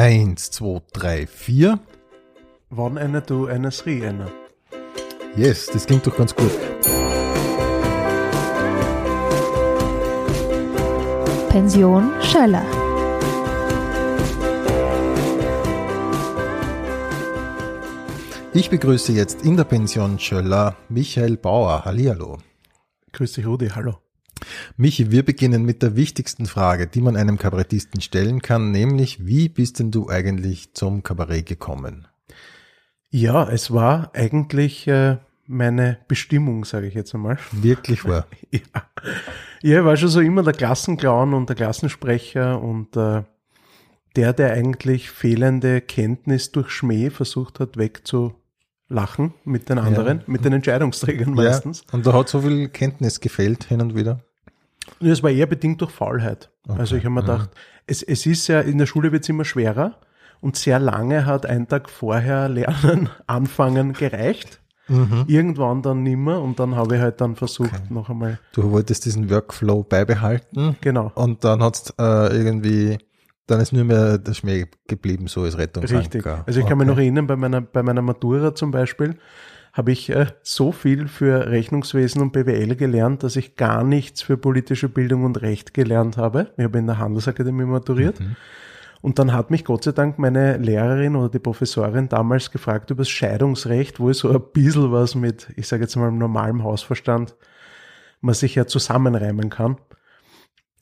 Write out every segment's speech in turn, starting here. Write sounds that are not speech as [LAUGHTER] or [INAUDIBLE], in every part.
Eins, zwei, drei, vier. Wann einer du eines Rie einer? Yes, das klingt doch ganz gut. Pension Schöller. Ich begrüße jetzt in der Pension Schöller Michael Bauer. Hallihallo. Grüß dich, Rudi, hallo. Michi, wir beginnen mit der wichtigsten Frage, die man einem Kabarettisten stellen kann, nämlich wie bist denn du eigentlich zum Kabarett gekommen? Ja, es war eigentlich äh, meine Bestimmung, sage ich jetzt einmal. [LAUGHS] Wirklich wahr? ja. ja, ich war schon so immer der Klassenclown und der Klassensprecher und äh, der, der eigentlich fehlende Kenntnis durch Schmäh versucht hat wegzulachen mit den anderen, ja. mit den Entscheidungsträgern meistens. Ja, und da hat so viel Kenntnis gefehlt hin und wieder. Es war eher bedingt durch Faulheit. Okay. Also ich habe mir mhm. gedacht, es, es ist ja, in der Schule wird es immer schwerer und sehr lange hat ein Tag vorher Lernen, [LAUGHS] Anfangen gereicht. Mhm. Irgendwann dann nimmer und dann habe ich halt dann versucht okay. noch einmal. Du wolltest diesen Workflow beibehalten. Genau. Und dann hat äh, irgendwie, dann ist nur mehr der Schmäh geblieben, so als Rettungsanker. Richtig. Also ich okay. kann mich noch erinnern, bei meiner, bei meiner Matura zum Beispiel, habe ich äh, so viel für Rechnungswesen und BWL gelernt, dass ich gar nichts für politische Bildung und Recht gelernt habe. Ich habe in der Handelsakademie maturiert. Mhm. Und dann hat mich Gott sei Dank meine Lehrerin oder die Professorin damals gefragt über das Scheidungsrecht, wo ich so ein bisschen was mit, ich sage jetzt mal, normalem Hausverstand, man sich ja zusammenreimen kann.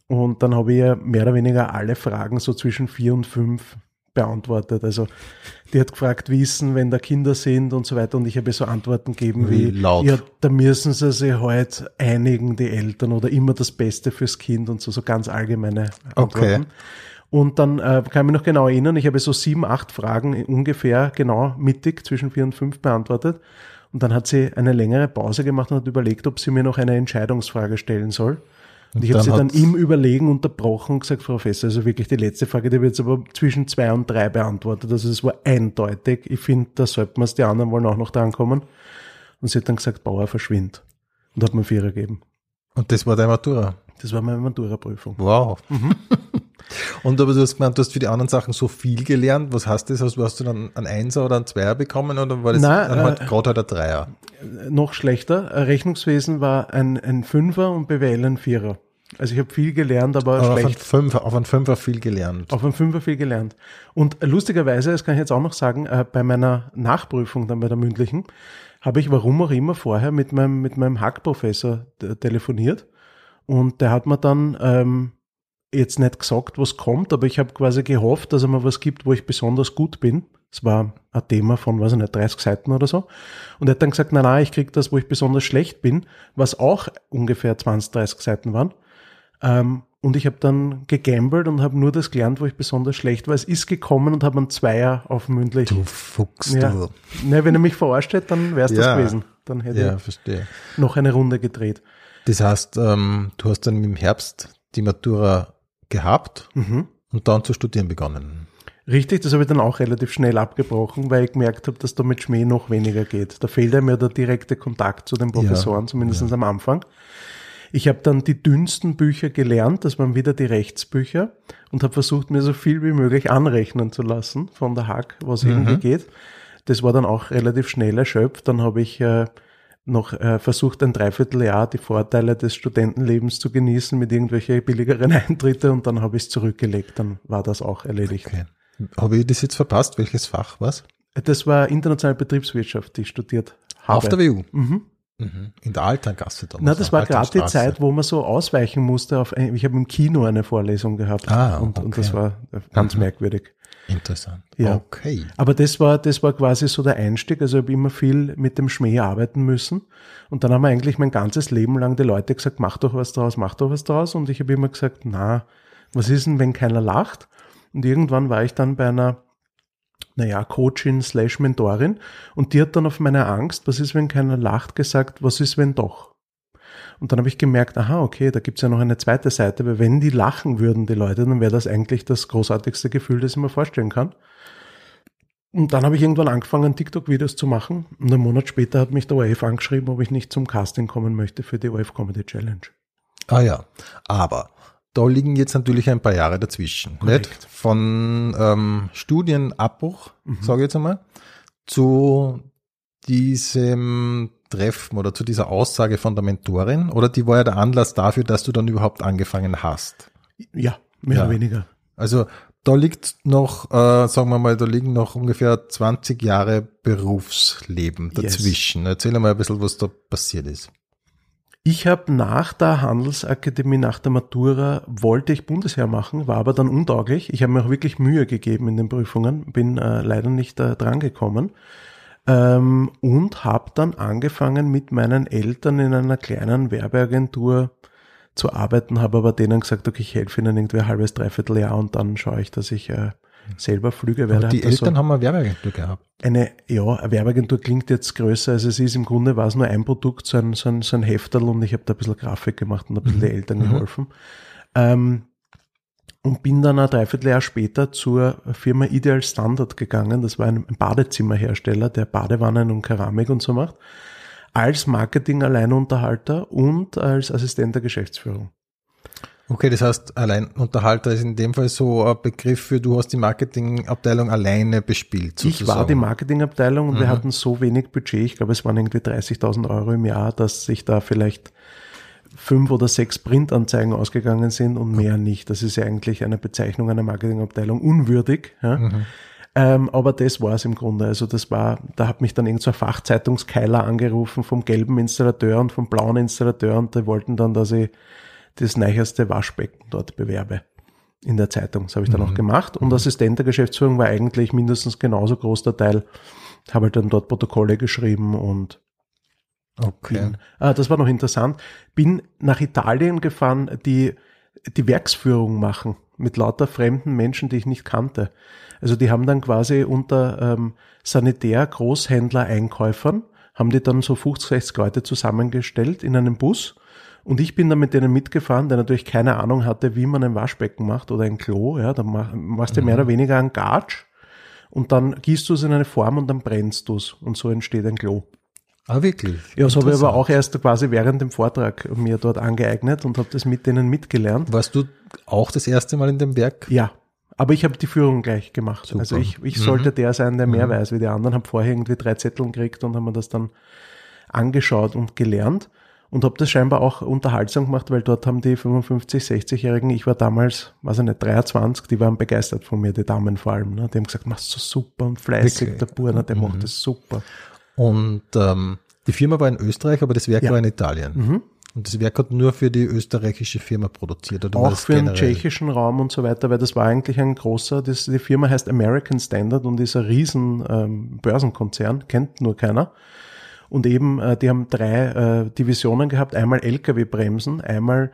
Und dann habe ich ja mehr oder weniger alle Fragen so zwischen vier und fünf beantwortet. Also die hat gefragt, wie ist denn, wenn da Kinder sind und so weiter und ich habe so Antworten gegeben wie, wie laut. ja, da müssen sie sich halt einigen, die Eltern oder immer das Beste fürs Kind und so, so ganz allgemeine Antworten. Okay. Und dann äh, kann ich mich noch genau erinnern, ich habe so sieben, acht Fragen ungefähr genau mittig zwischen vier und fünf beantwortet. Und dann hat sie eine längere Pause gemacht und hat überlegt, ob sie mir noch eine Entscheidungsfrage stellen soll. Und, ich habe sie dann im Überlegen unterbrochen und gesagt, Frau Professor, also wirklich die letzte Frage, die wird jetzt aber zwischen zwei und drei beantwortet. Also es war eindeutig. Ich finde, da sollten wir es, die anderen wollen auch noch drankommen. Und sie hat dann gesagt, Bauer verschwind. Und hat mir Vierer gegeben. Und das war deine Matura? Das war meine Matura-Prüfung. Wow. Mhm. [LAUGHS] und aber du hast gemeint, du hast für die anderen Sachen so viel gelernt. Was heißt das? Hast, hast du dann ein Einser oder ein Zweier bekommen oder war das Nein, dann halt, äh, gerade halt ein Dreier? Noch schlechter. Rechnungswesen war ein, ein Fünfer und BWL ein Vierer. Also ich habe viel gelernt, aber, aber schlecht. Auf einen, Fünfer, auf einen Fünfer viel gelernt. Auf einen Fünfer viel gelernt. Und lustigerweise, das kann ich jetzt auch noch sagen, äh, bei meiner Nachprüfung, dann bei der mündlichen, habe ich warum auch immer vorher mit meinem, mit meinem Hackprofessor telefoniert. Und der hat mir dann ähm, jetzt nicht gesagt, was kommt, aber ich habe quasi gehofft, dass er mir was gibt, wo ich besonders gut bin. Es war ein Thema von, weiß ich nicht, 30 Seiten oder so. Und er hat dann gesagt, nein, nein, ich krieg das, wo ich besonders schlecht bin, was auch ungefähr 20, 30 Seiten waren. Ähm, und ich habe dann gegambelt und habe nur das gelernt, wo ich besonders schlecht war. Es ist gekommen und habe einen Zweier auf mündlich. Du Fuchs, ja. du. Ne, wenn er mich verarscht hätte, dann wäre es ja. das gewesen. Dann hätte ja, ich verstehe. noch eine Runde gedreht. Das heißt, ähm, du hast dann im Herbst die Matura gehabt mhm. und dann zu studieren begonnen. Richtig, das habe ich dann auch relativ schnell abgebrochen, weil ich gemerkt habe, dass da mit Schmäh noch weniger geht. Da fehlt einem ja der direkte Kontakt zu den Professoren, ja, zumindest ja. am Anfang. Ich habe dann die dünnsten Bücher gelernt, das waren wieder die Rechtsbücher und habe versucht, mir so viel wie möglich anrechnen zu lassen von der Hack, was mhm. irgendwie geht. Das war dann auch relativ schnell erschöpft. Dann habe ich äh, noch äh, versucht, ein Dreivierteljahr die Vorteile des Studentenlebens zu genießen mit irgendwelchen billigeren [LAUGHS] Eintritte und dann habe ich es zurückgelegt. Dann war das auch erledigt. Okay. Habe ich das jetzt verpasst? Welches Fach was? Das war internationale Betriebswirtschaft, die ich studiert habe. Auf der WU? Mhm. Mhm. In der Alterngasse damals. Na, das war gerade die Zeit, wo man so ausweichen musste. Auf, ich habe im Kino eine Vorlesung gehabt ah, und, okay. und das war ganz mhm. merkwürdig. Interessant. Ja. Okay. Aber das war, das war quasi so der Einstieg. Also ich habe immer viel mit dem Schmäh arbeiten müssen. Und dann haben wir eigentlich mein ganzes Leben lang die Leute gesagt, mach doch was draus, mach doch was draus. Und ich habe immer gesagt, na, was ist denn, wenn keiner lacht? Und irgendwann war ich dann bei einer naja, Coachin slash Mentorin und die hat dann auf meine Angst, was ist, wenn keiner lacht, gesagt, was ist, wenn doch? Und dann habe ich gemerkt, aha, okay, da gibt's ja noch eine zweite Seite, weil wenn die lachen würden, die Leute, dann wäre das eigentlich das großartigste Gefühl, das ich mir vorstellen kann. Und dann habe ich irgendwann angefangen, TikTok-Videos zu machen. Und einen Monat später hat mich der ORF angeschrieben, ob ich nicht zum Casting kommen möchte für die ORF Comedy Challenge. Ah ja, aber da liegen jetzt natürlich ein paar Jahre dazwischen. Korrekt. Nicht? Von ähm, Studienabbruch, sage ich jetzt einmal, zu diesem Treffen oder zu dieser Aussage von der Mentorin oder die war ja der Anlass dafür, dass du dann überhaupt angefangen hast. Ja, mehr Ja. oder weniger. Also da liegt noch, äh, sagen wir mal, da liegen noch ungefähr 20 Jahre Berufsleben Yes. dazwischen. Erzähl mal ein bisschen, was da passiert ist. Ich habe nach der Handelsakademie, nach der Matura, wollte ich Bundesheer machen, war aber dann untauglich. Ich habe mir auch wirklich Mühe gegeben in den Prüfungen, bin äh, leider nicht äh, drangekommen ähm, und habe dann angefangen mit meinen Eltern in einer kleinen Werbeagentur zu arbeiten, habe aber denen gesagt, okay, ich helfe ihnen irgendwie ein halbes, dreiviertel Jahr und dann schaue ich, dass ich äh, selber Flüge werde. Aber die da so- Eltern haben eine Werbeagentur gehabt. eine, ja, eine Werbeagentur klingt jetzt größer, als es ist. Im Grunde war es nur ein Produkt, so ein, so ein, so ein Hefterl und ich habe da ein bisschen Grafik gemacht und ein bisschen den Eltern geholfen. Ähm, und bin dann ein Dreivierteljahr später zur Firma Ideal Standard gegangen. Das war ein Badezimmerhersteller, der Badewannen und Keramik und so macht. Als Marketing-Alleinunterhalter und als Assistent der Geschäftsführung. Okay, das heißt, Alleinunterhalter ist in dem Fall so ein Begriff für, du hast die Marketingabteilung alleine bespielt. Ich war die Marketingabteilung und wir hatten so wenig Budget, ich glaube es waren irgendwie 30.000 Euro im Jahr, dass sich da vielleicht fünf oder sechs Printanzeigen ausgegangen sind und mehr nicht. Das ist ja eigentlich eine Bezeichnung einer Marketingabteilung unwürdig. Ja? Ähm, aber das war es im Grunde. Also das war, da hat mich dann irgend so ein Fachzeitungskeiler angerufen vom gelben Installateur und vom blauen Installateur und die wollten dann, dass ich das neueste Waschbecken dort bewerbe in der Zeitung. Das habe ich dann auch gemacht. Und Assistent der Geschäftsführung war eigentlich mindestens genauso groß der Teil. Habe halt dann dort Protokolle geschrieben und Okay. bin, ah, das war noch interessant, bin nach Italien gefahren, die die Werksführung machen mit lauter fremden Menschen, die ich nicht kannte. Also die haben dann quasi unter ähm, Sanitär, Großhändler, Einkäufern, haben die dann so 50, 60 Leute zusammengestellt in einem Bus und ich bin dann mit denen mitgefahren, der natürlich keine Ahnung hatte, wie man ein Waschbecken macht oder ein Klo. Ja, dann mach- machst du mehr oder weniger einen Gatsch und dann gießt du es in eine Form und dann brennst du es und so entsteht ein Klo. Ah, wirklich? Ja, das habe ich aber auch erst quasi während dem Vortrag mir dort angeeignet und habe das mit denen mitgelernt. Warst du auch das erste Mal in dem Werk? Ja, aber ich habe die Führung gleich gemacht. Super. Also ich, ich sollte der sein, der mehr weiß wie die anderen. Habe vorher irgendwie drei Zettel gekriegt und haben mir das dann angeschaut und gelernt und habe das scheinbar auch unterhaltsam gemacht, weil dort haben die 55, 60-Jährigen, ich war damals, weiß ich nicht, 23, die waren begeistert von mir, die Damen vor allem. Ne? Die haben gesagt, machst du super und fleißig, Wirklich? der Burner, der macht das super. Und ähm, die Firma war in Österreich, aber das Werk Ja. war in Italien. Und das Werk hat nur für die österreichische Firma produziert. Oder auch für den tschechischen Raum und so weiter, weil das war eigentlich ein großer, das, die Firma heißt American Standard und ist ein riesen ähm, Börsenkonzern, kennt nur keiner. Und eben, äh, die haben drei äh, Divisionen gehabt, einmal Lkw-Bremsen, einmal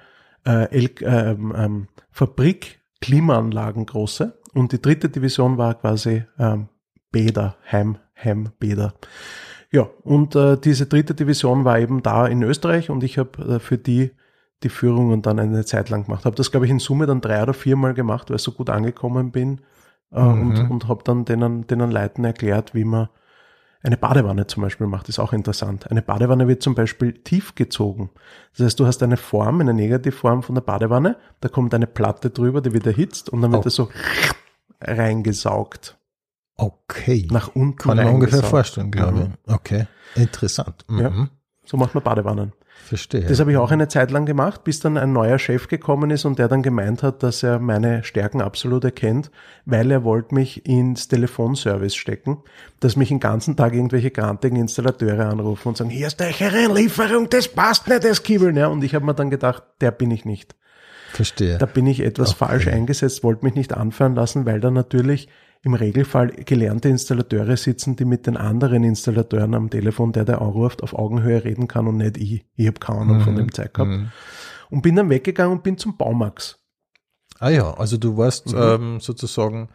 äh, L ähm, ähm, Fabrik, Klimaanlagen große und die dritte Division war quasi ähm, Bäder, Heim, Heimbäder. Ja, und äh, diese dritte Division war eben da in Österreich und ich habe äh, für die die Führungen dann eine Zeit lang gemacht. Habe das, glaube ich, in Summe dann drei oder viermal gemacht, weil ich so gut angekommen bin äh, und, und habe dann denen, denen Leuten erklärt, wie man eine Badewanne zum Beispiel macht. ist auch interessant. Eine Badewanne wird zum Beispiel tief gezogen. Das heißt, du hast eine Form, eine Negativform von der Badewanne, da kommt eine Platte drüber, die wird erhitzt und dann wird Oh. das so reingesaugt, Okay. nach unten Kann ich mir ungefähr vorstellen, glaube Mhm. ich. Okay. Interessant. Mhm. Ja. So macht man Badewannen. Verstehe. Das habe ich auch eine Zeit lang gemacht, bis dann ein neuer Chef gekommen ist und der dann gemeint hat, dass er meine Stärken absolut erkennt, weil er wollte mich ins Telefonservice stecken, dass mich den ganzen Tag irgendwelche grantigen Installateure anrufen und sagen, hier ist eure Lieferung, das passt nicht, das Kibbeln. Ja, und ich habe mir dann gedacht, der bin ich nicht. Verstehe. Da bin ich etwas Okay. falsch eingesetzt, wollte mich nicht anfahren lassen, weil da natürlich im Regelfall gelernte Installateure sitzen, die mit den anderen Installateuren am Telefon, der der anruft, auf Augenhöhe reden kann und nicht ich. Ich habe keine Ahnung von dem Zeug gehabt. Mhm. Und bin dann weggegangen und bin zum Baumax. Ah ja, also du warst Mhm. ähm, sozusagen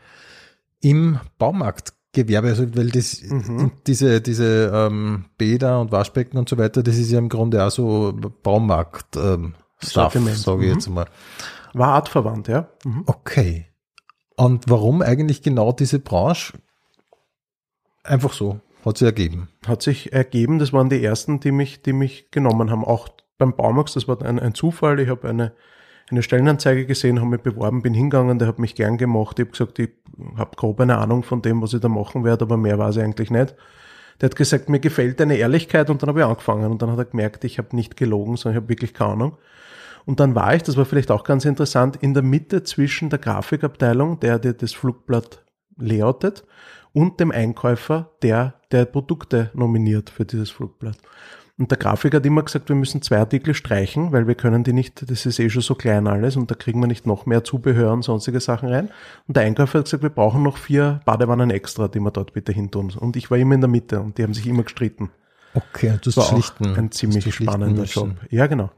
im Baumarktgewerbe, also weil das Mhm. diese diese ähm, Bäder und Waschbecken und so weiter, das ist ja im Grunde auch so Baumarkt ähm, sage ich Mhm. jetzt mal. War artverwandt, ja. Mhm. Okay. Und warum eigentlich genau diese Branche? Einfach so, hat sich ergeben. Hat sich ergeben, das waren die ersten, die mich, die mich genommen haben. Auch beim Baumax, das war ein, ein Zufall. Ich habe eine eine Stellenanzeige gesehen, habe mich beworben, bin hingegangen, der hat mich gern gemacht. Ich habe gesagt, ich habe grob eine Ahnung von dem, was ich da machen werde, aber mehr weiß ich eigentlich nicht. Der hat gesagt, mir gefällt deine Ehrlichkeit und dann habe ich angefangen und dann hat er gemerkt, ich habe nicht gelogen, sondern ich habe wirklich keine Ahnung. Und dann war ich, das war vielleicht auch ganz interessant, in der Mitte zwischen der Grafikabteilung, der, der das Flugblatt layoutet, und dem Einkäufer, der, der Produkte nominiert für dieses Flugblatt. Und der Grafiker hat immer gesagt, wir müssen zwei Artikel streichen, weil wir können die nicht, das ist eh schon so klein alles und da kriegen wir nicht noch mehr Zubehör und sonstige Sachen rein. Und der Einkäufer hat gesagt, wir brauchen noch vier Badewannen extra, die wir dort bitte hintun. Und ich war immer in der Mitte und die haben sich immer gestritten. Okay, Das war schlichten. auch ein ziemlich spannender. Job. Ja, genau.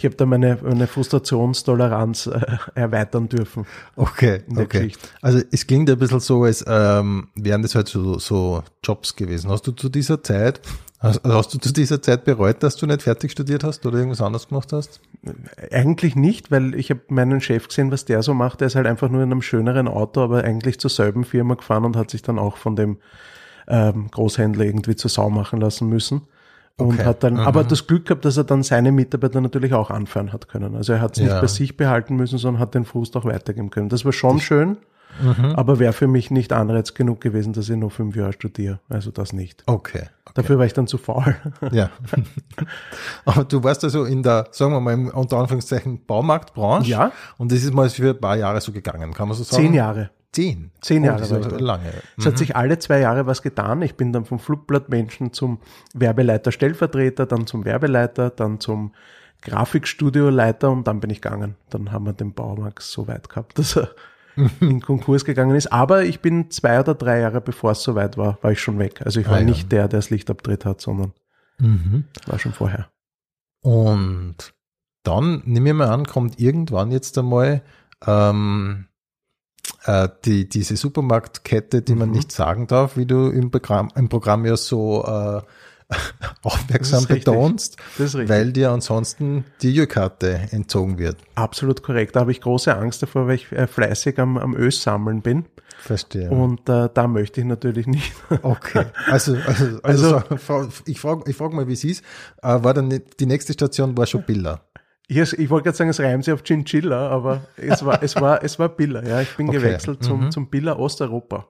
Ich habe da meine, meine Frustrationstoleranz äh, erweitern dürfen. Okay, okay. Geschichte. Also es klingt ein bisschen so, als ähm, wären das halt so, so Jobs gewesen. Hast du zu dieser Zeit, hast, hast du zu dieser Zeit bereut, dass du nicht fertig studiert hast oder irgendwas anderes gemacht hast? Eigentlich nicht, weil ich habe meinen Chef gesehen, was der so macht. Der ist halt einfach nur in einem schöneren Auto, aber eigentlich zur selben Firma gefahren und hat sich dann auch von dem ähm, Großhändler irgendwie zur Sau machen lassen müssen. Und Okay. hat dann, Mhm. aber das Glück gehabt, dass er dann seine Mitarbeiter natürlich auch anfahren hat können. Also er hat es nicht Ja. bei sich behalten müssen, sondern hat den Frust auch weitergeben können. Das war schon schön, Mhm. aber wäre für mich nicht Anreiz genug gewesen, dass ich nur fünf Jahre studiere. Also das nicht. Okay. Dafür war ich dann zu faul. [LAUGHS] Ja. Aber du warst also in der, sagen wir mal, unter Anführungszeichen Baumarktbranche. Ja. Und das ist mal für ein paar Jahre so gegangen, kann man so sagen? Zehn Jahre. Zehn. Zehn Oh, Jahre das ja dort. lange. Es hat sich alle zwei Jahre was getan. Ich bin dann vom Flugblattmenschen zum Werbeleiter Stellvertreter, dann zum Werbeleiter, dann zum Grafikstudioleiter und dann bin ich gegangen. Dann haben wir den Baumax so weit gehabt, dass er [LAUGHS] in Konkurs gegangen ist. Aber ich bin zwei oder drei Jahre bevor es soweit war, war ich schon weg. Also ich war Ah, ja. nicht der, der das Licht abdreht hat, sondern Mhm. war schon vorher. Und dann, nehme ich mal an, kommt irgendwann jetzt einmal ähm, äh, die, diese Supermarktkette, die man Mhm. nicht sagen darf, wie du im Programm, im Programm ja so äh, [LAUGHS] aufmerksam betonst, Das ist weil dir ansonsten die Jürkarte entzogen wird. Absolut korrekt. Da habe ich große Angst davor, weil ich äh, fleißig am, am Ös sammeln bin. Verstehe. Und äh, da möchte ich natürlich nicht. [LAUGHS] Okay, also, also, also, Also- [LAUGHS] so, ich frage ich frag mal, wie es ist. Äh, war dann die nächste Station war schon Billa. Ich, ich wollte gerade sagen, es reimt sich auf Chinchilla, aber es war, es war, es war Billa. Ja, ich bin Okay. gewechselt zum, Mhm. zum Billa Osteuropa.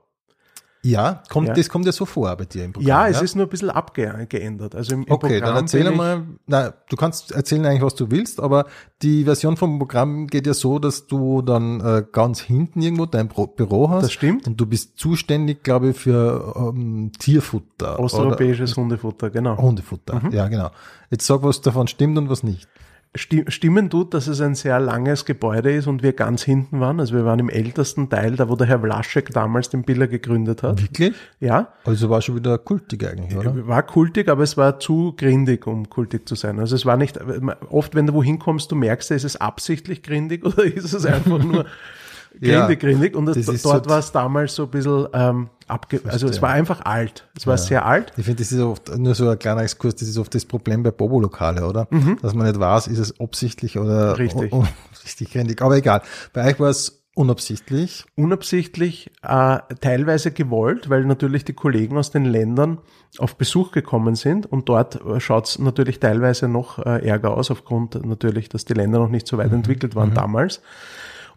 Ja, kommt, Ja. das kommt ja so vor bei dir im Programm. Ja, es ist nur ein bisschen abgeändert. Also im, im Okay, Programm dann erzähl einmal, na, du kannst erzählen eigentlich, was du willst, aber die Version vom Programm geht ja so, dass du dann äh, ganz hinten irgendwo dein Bro Büro hast. Das stimmt. Und du bist zuständig, glaube ich, für ähm, Tierfutter. Osteuropäisches Hundefutter, genau. Hundefutter, ja, genau. Jetzt sag, was davon stimmt und was nicht. Sti- Stimmen tut, dass es ein sehr langes Gebäude ist und wir ganz hinten waren. Also wir waren im ältesten Teil, da wo der Herr Vlaschek damals den Biller gegründet hat. Wirklich? Ja, Also war schon wieder kultig eigentlich, oder? war kultig, aber es war zu grindig, um kultig zu sein. Also es war nicht, oft wenn du wohin kommst, du merkst, ist es absichtlich grindig [LAUGHS] oder ist es einfach nur [LAUGHS] Ja, grindig, grindig. Und das, das dort so- war es damals so ein bisschen, ähm, abge also es war einfach alt. Es war sehr alt. Ich finde, das ist oft nur so ein kleiner Exkurs, das ist oft das Problem bei Bobo-Lokale, oder? Dass man nicht weiß, ist es absichtlich oder Mhm. Richtig. unabsichtlich grindig. Aber egal. Bei euch war es unabsichtlich. unabsichtlich, äh, teilweise gewollt, weil natürlich die Kollegen aus den Ländern auf Besuch gekommen sind und dort äh, schaut's natürlich teilweise noch äh, ärger aus, aufgrund natürlich, dass die Länder noch nicht so weit entwickelt waren damals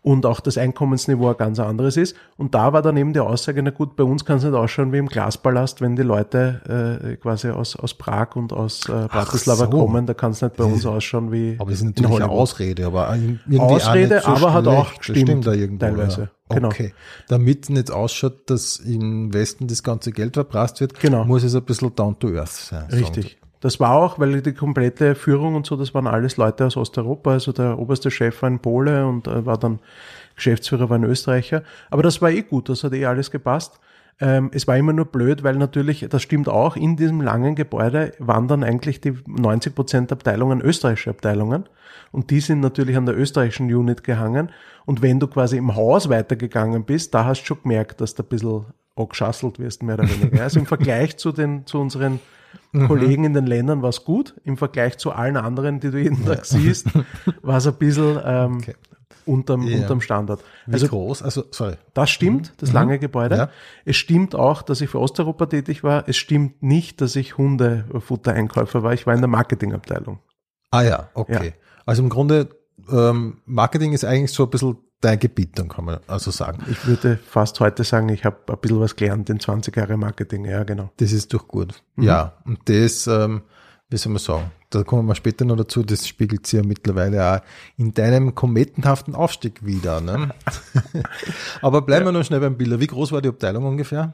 und auch das Einkommensniveau ein ganz anderes ist. Und da war dann eben die Aussage, na gut, bei uns kann es nicht ausschauen wie im Glaspalast, wenn die Leute äh, quasi aus, aus Prag und aus äh, Bratislava so. kommen, da kann es nicht bei uns ausschauen wie Aber das ist natürlich eine. Ausrede, aber irgendwie Ausrede, so aber hat auch schlecht. Gestimmt, stimmt da irgendwo. teilweise. Ja. Genau. Okay. Damit nicht ausschaut, dass im Westen das ganze Geld verprasst wird, Genau. muss es ein bisschen down to earth sein. Richtig. Das war auch, weil die komplette Führung und so, das waren alles Leute aus Osteuropa. Also der oberste Chef war ein Pole und äh, war dann Geschäftsführer, war ein Österreicher. Aber das war eh gut, das hat eh alles gepasst. Ähm, es war immer nur blöd, weil natürlich, das stimmt auch, in diesem langen Gebäude waren dann eigentlich die 90 Prozent Abteilungen österreichische Abteilungen. Und die sind natürlich an der österreichischen Unit gehangen. Und wenn du quasi im Haus weitergegangen bist, da hast du schon gemerkt, dass du ein bisschen angeschasselt wirst, mehr oder weniger. [LAUGHS] Also im Vergleich zu den, zu unseren Kollegen in den Ländern war es gut. Im Vergleich zu allen anderen, die du jeden Tag siehst, war es ein bisschen ähm, Okay. unterm, Ja. unterm Standard. Wie Also groß? Also, sorry. das stimmt, das lange Gebäude. Ja. Es stimmt auch, dass ich für Osteuropa tätig war. Es stimmt nicht, dass ich Hundefuttereinkäufer war. Ich war in der Marketingabteilung. Ah ja, okay. Also im Grunde ähm, Marketing ist eigentlich so ein bisschen dein Gebiet, dann kann man also sagen. Ich würde fast heute sagen, ich habe ein bisschen was gelernt in 20 Jahre Marketing, ja, genau. Das ist doch gut. Mhm. Ja, und das, ähm, wie soll man sagen, da kommen wir später noch dazu, das spiegelt sich ja mittlerweile auch in deinem kometenhaften Aufstieg wieder. Ne? [LAUGHS] Aber bleiben wir noch schnell beim Bilder. Wie groß war die Abteilung ungefähr?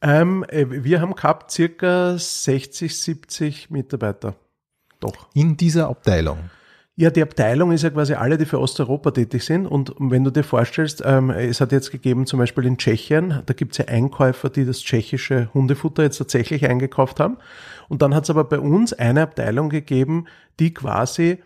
Ähm, äh, wir haben gehabt circa 60, 70 Mitarbeiter. Doch. In dieser Abteilung. Ja, die Abteilung ist ja quasi alle, die für Osteuropa tätig sind. Und wenn du dir vorstellst, ähm, es hat jetzt gegeben, zum Beispiel in Tschechien, da gibt es ja Einkäufer, die das tschechische Hundefutter jetzt tatsächlich eingekauft haben. Und dann hat es aber bei uns eine Abteilung gegeben, die quasi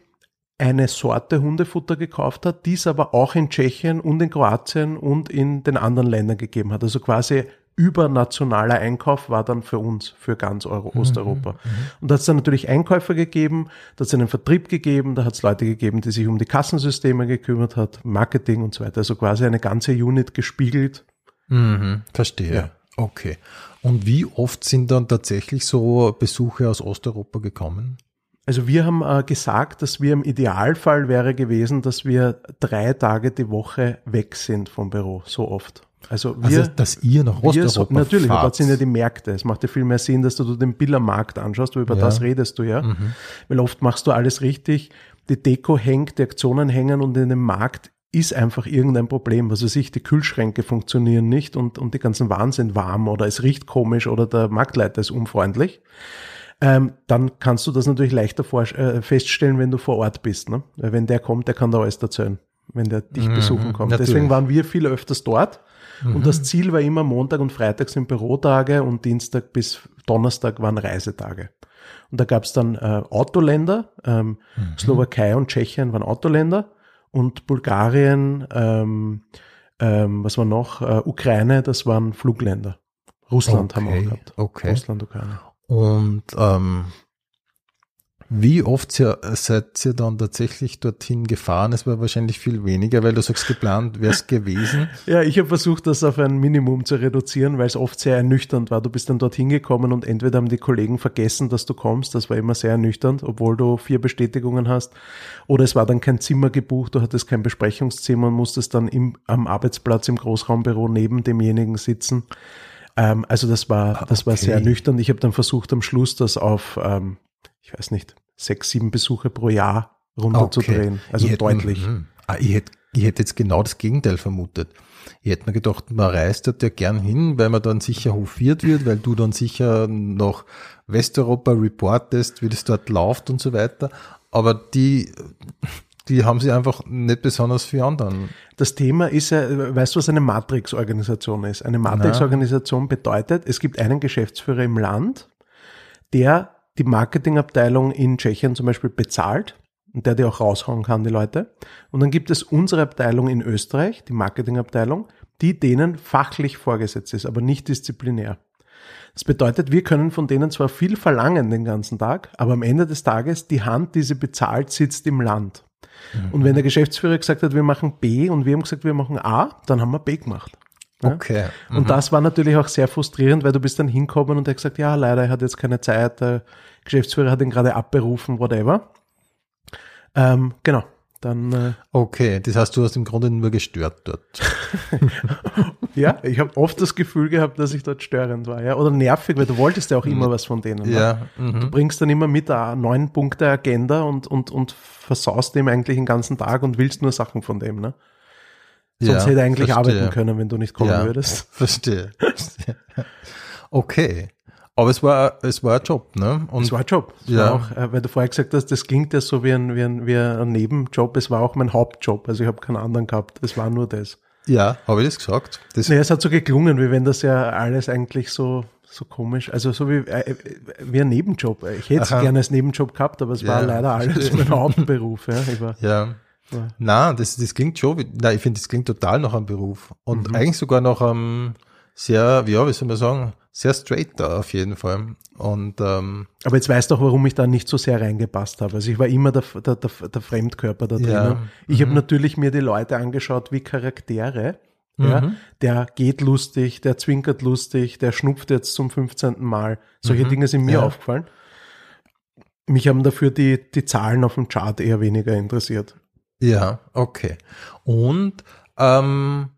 eine Sorte Hundefutter gekauft hat, die es aber auch in Tschechien und in Kroatien und in den anderen Ländern gegeben hat. Also quasi übernationaler Einkauf war dann für uns, für ganz Euro, mhm, Osteuropa. Mhm, und da hat es dann natürlich Einkäufer gegeben, da hat es einen Vertrieb gegeben, da hat es Leute gegeben, die sich um die Kassensysteme gekümmert hat, Marketing und so weiter. Also quasi eine ganze Unit gespiegelt. Mhm, verstehe. Ja. Okay. Und wie oft sind dann tatsächlich so Besuche aus Osteuropa gekommen? Also wir haben äh, gesagt, dass wir im Idealfall wäre gewesen, dass wir drei Tage die Woche weg sind vom Büro, so oft. Also, also wir, also dass ihr nach Osteuropa so, Natürlich, fahrt. dort sind ja die Märkte. Es macht ja viel mehr Sinn, dass du den Billermarkt anschaust, weil über ja. das redest du ja. Mhm. Weil oft machst du alles richtig. Die Deko hängt, die Aktionen hängen und in dem Markt ist einfach irgendein Problem. Was weiß ich, die Kühlschränke funktionieren nicht und, und die ganzen Waren sind warm oder es riecht komisch oder der Marktleiter ist unfreundlich. Ähm, dann kannst du das natürlich leichter vor, äh, feststellen, wenn du vor Ort bist. Ne? Weil wenn der kommt, der kann da alles erzählen, wenn der dich mhm, besuchen kommt. Natürlich. Deswegen waren wir viel öfters dort Mhm. Und das Ziel war immer, Montag und Freitag sind Bürotage und Dienstag bis Donnerstag waren Reisetage. Und da gab es dann äh, Autoländer, ähm, mhm. Slowakei und Tschechien waren Autoländer und Bulgarien, ähm, ähm, was war noch, äh, Ukraine, das waren Flugländer. Russland okay. haben wir auch gehabt. Okay. Russland, Ukraine. Und ähm, wie oft seid ihr dann tatsächlich dorthin gefahren? Es war wahrscheinlich viel weniger, weil du sagst, geplant wäre es gewesen. [LAUGHS] Ja, ich habe versucht, das auf ein Minimum zu reduzieren, weil es oft sehr ernüchternd war. Du bist dann dorthin gekommen und entweder haben die Kollegen vergessen, dass du kommst, das war immer sehr ernüchternd, obwohl du vier Bestätigungen hast, oder es war dann kein Zimmer gebucht, du hattest kein Besprechungszimmer und musstest dann im, am Arbeitsplatz im Großraumbüro neben demjenigen sitzen. Ähm, also das war, das okay. war sehr ernüchternd. Ich habe dann versucht, am Schluss das auf, ähm, ich weiß nicht, sechs, sieben Besuche pro Jahr runterzudrehen. Okay. Also ich deutlich. Hätte, hm, ah, ich, hätte, ich hätte jetzt genau das Gegenteil vermutet. Ich hätte mir gedacht, man reist dort ja gern hin, weil man dann sicher hofiert wird, weil du dann sicher nach Westeuropa reportest, wie das dort läuft und so weiter. Aber die, die haben sie einfach nicht besonders für anderen. Das Thema ist ja, weißt du, was eine Matrix-Organisation ist? Eine Matrix-Organisation bedeutet, es gibt einen Geschäftsführer im Land, der die Marketingabteilung in Tschechien zum Beispiel bezahlt und der die auch raushauen kann, die Leute. Und dann gibt es unsere Abteilung in Österreich, die Marketingabteilung, die denen fachlich vorgesetzt ist, aber nicht disziplinär. Das bedeutet, wir können von denen zwar viel verlangen den ganzen Tag, aber am Ende des Tages die Hand, die sie bezahlt, sitzt im Land. Mhm. Und wenn der Geschäftsführer gesagt hat, wir machen B und wir haben gesagt, wir machen A, dann haben wir B gemacht. Okay. Mhm. Und das war natürlich auch sehr frustrierend, weil du bist dann hinkommen und er hat gesagt, ja, leider, er hat jetzt keine Zeit, der Geschäftsführer hat ihn gerade abberufen, whatever. Ähm, genau. Dann, äh, okay, das heißt, du hast im Grunde nur gestört dort. [LAUGHS] ja, ich habe oft das Gefühl gehabt, dass ich dort störend war, ja, oder nervig, weil du wolltest ja auch immer was von denen. Ne? Ja. Du bringst dann immer mit eine neun Punkte Agenda und und und versaust dem eigentlich den ganzen Tag und willst nur Sachen von dem, ne? Sonst ja, hätte er eigentlich verstehe. arbeiten können, wenn du nicht kommen ja, würdest. [LAUGHS] Verstehe. verstehe. [LAUGHS] Okay. Aber es war, es war ein Job, ne? Und es war ein Job. Es ja. Auch, äh, weil du vorher gesagt hast, das klingt ja so wie ein, wie ein, wie ein Nebenjob. Es war auch mein Hauptjob. Also ich habe keinen anderen gehabt. Es war nur das. Ja, habe ich das gesagt? Das nee, es hat so geklungen, wie wenn das ja alles eigentlich so, so komisch, also so wie, äh, wie ein Nebenjob. Ich hätte es gerne als Nebenjob gehabt, aber es ja, war leider alles mein [LAUGHS] Hauptberuf. Ja, ja. Ja. Na, das, das klingt schon, wie, na, ich finde, das klingt total nach einem Beruf. Und mhm. eigentlich sogar nach einem sehr, ja, wie soll man sagen, sehr straight da auf jeden Fall. Und, ähm, Aber jetzt weißt du auch, warum ich da nicht so sehr reingepasst habe. Also ich war immer der, der, der, der Fremdkörper da drin. Ja. Ich mhm. habe natürlich mir die Leute angeschaut wie Charaktere. Mhm. Ja, der geht lustig, der zwinkert lustig, der schnupft jetzt zum 15. Mal. Solche mhm. Dinge sind mir ja. aufgefallen. Mich haben dafür die, die Zahlen auf dem Chart eher weniger interessiert. Ja, okay. Und ähm,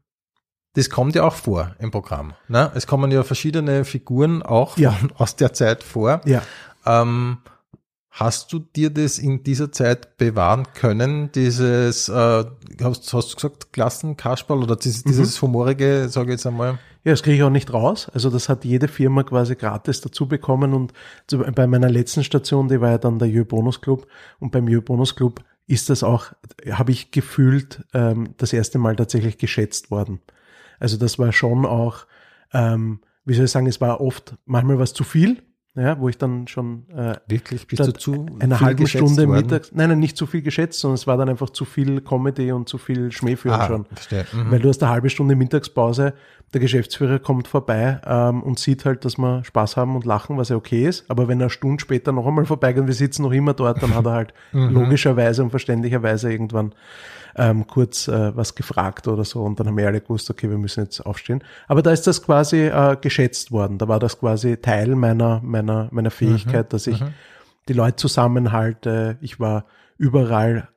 das kommt ja auch vor im Programm. Ne? Es kommen ja verschiedene Figuren auch Ja. von, aus der Zeit vor. Ja. Ähm, hast du dir das in dieser Zeit bewahren können, dieses, äh, hast, hast du gesagt, Klassenkasperl oder dieses, dieses humorige, sage ich jetzt einmal? Ja, das kriege ich auch nicht raus. Also das hat jede Firma quasi gratis dazu bekommen und bei meiner letzten Station, die war ja dann der Jö Bonus Club und beim Jö Bonus Club ist das auch, habe ich gefühlt, ähm, das erste Mal tatsächlich geschätzt worden. Also das war schon auch, ähm, wie soll ich sagen, es war oft, manchmal was zu viel, ja, wo ich dann schon äh, Wirklich? Bist du zu viel halben geschätzt Stunde worden? mittags, nein, nein, nicht zu viel geschätzt, sondern es war dann einfach zu viel Comedy und zu viel Schmäh für Ah, schon. verstehe. Mhm. Weil du hast eine halbe Stunde Mittagspause, der Geschäftsführer kommt vorbei ähm, und sieht halt, dass wir Spaß haben und lachen, was ja okay ist. Aber wenn er eine Stunde später noch einmal vorbeigeht und wir sitzen noch immer dort, dann hat er halt [LAUGHS] Mhm. logischerweise und verständlicherweise irgendwann ähm, kurz äh, was gefragt oder so und dann haben wir alle gewusst, okay, wir müssen jetzt aufstehen. Aber da ist das quasi äh, geschätzt worden. Da war das quasi Teil meiner, meiner, meiner Fähigkeit, dass ich die Leute zusammenhalte. Ich war überall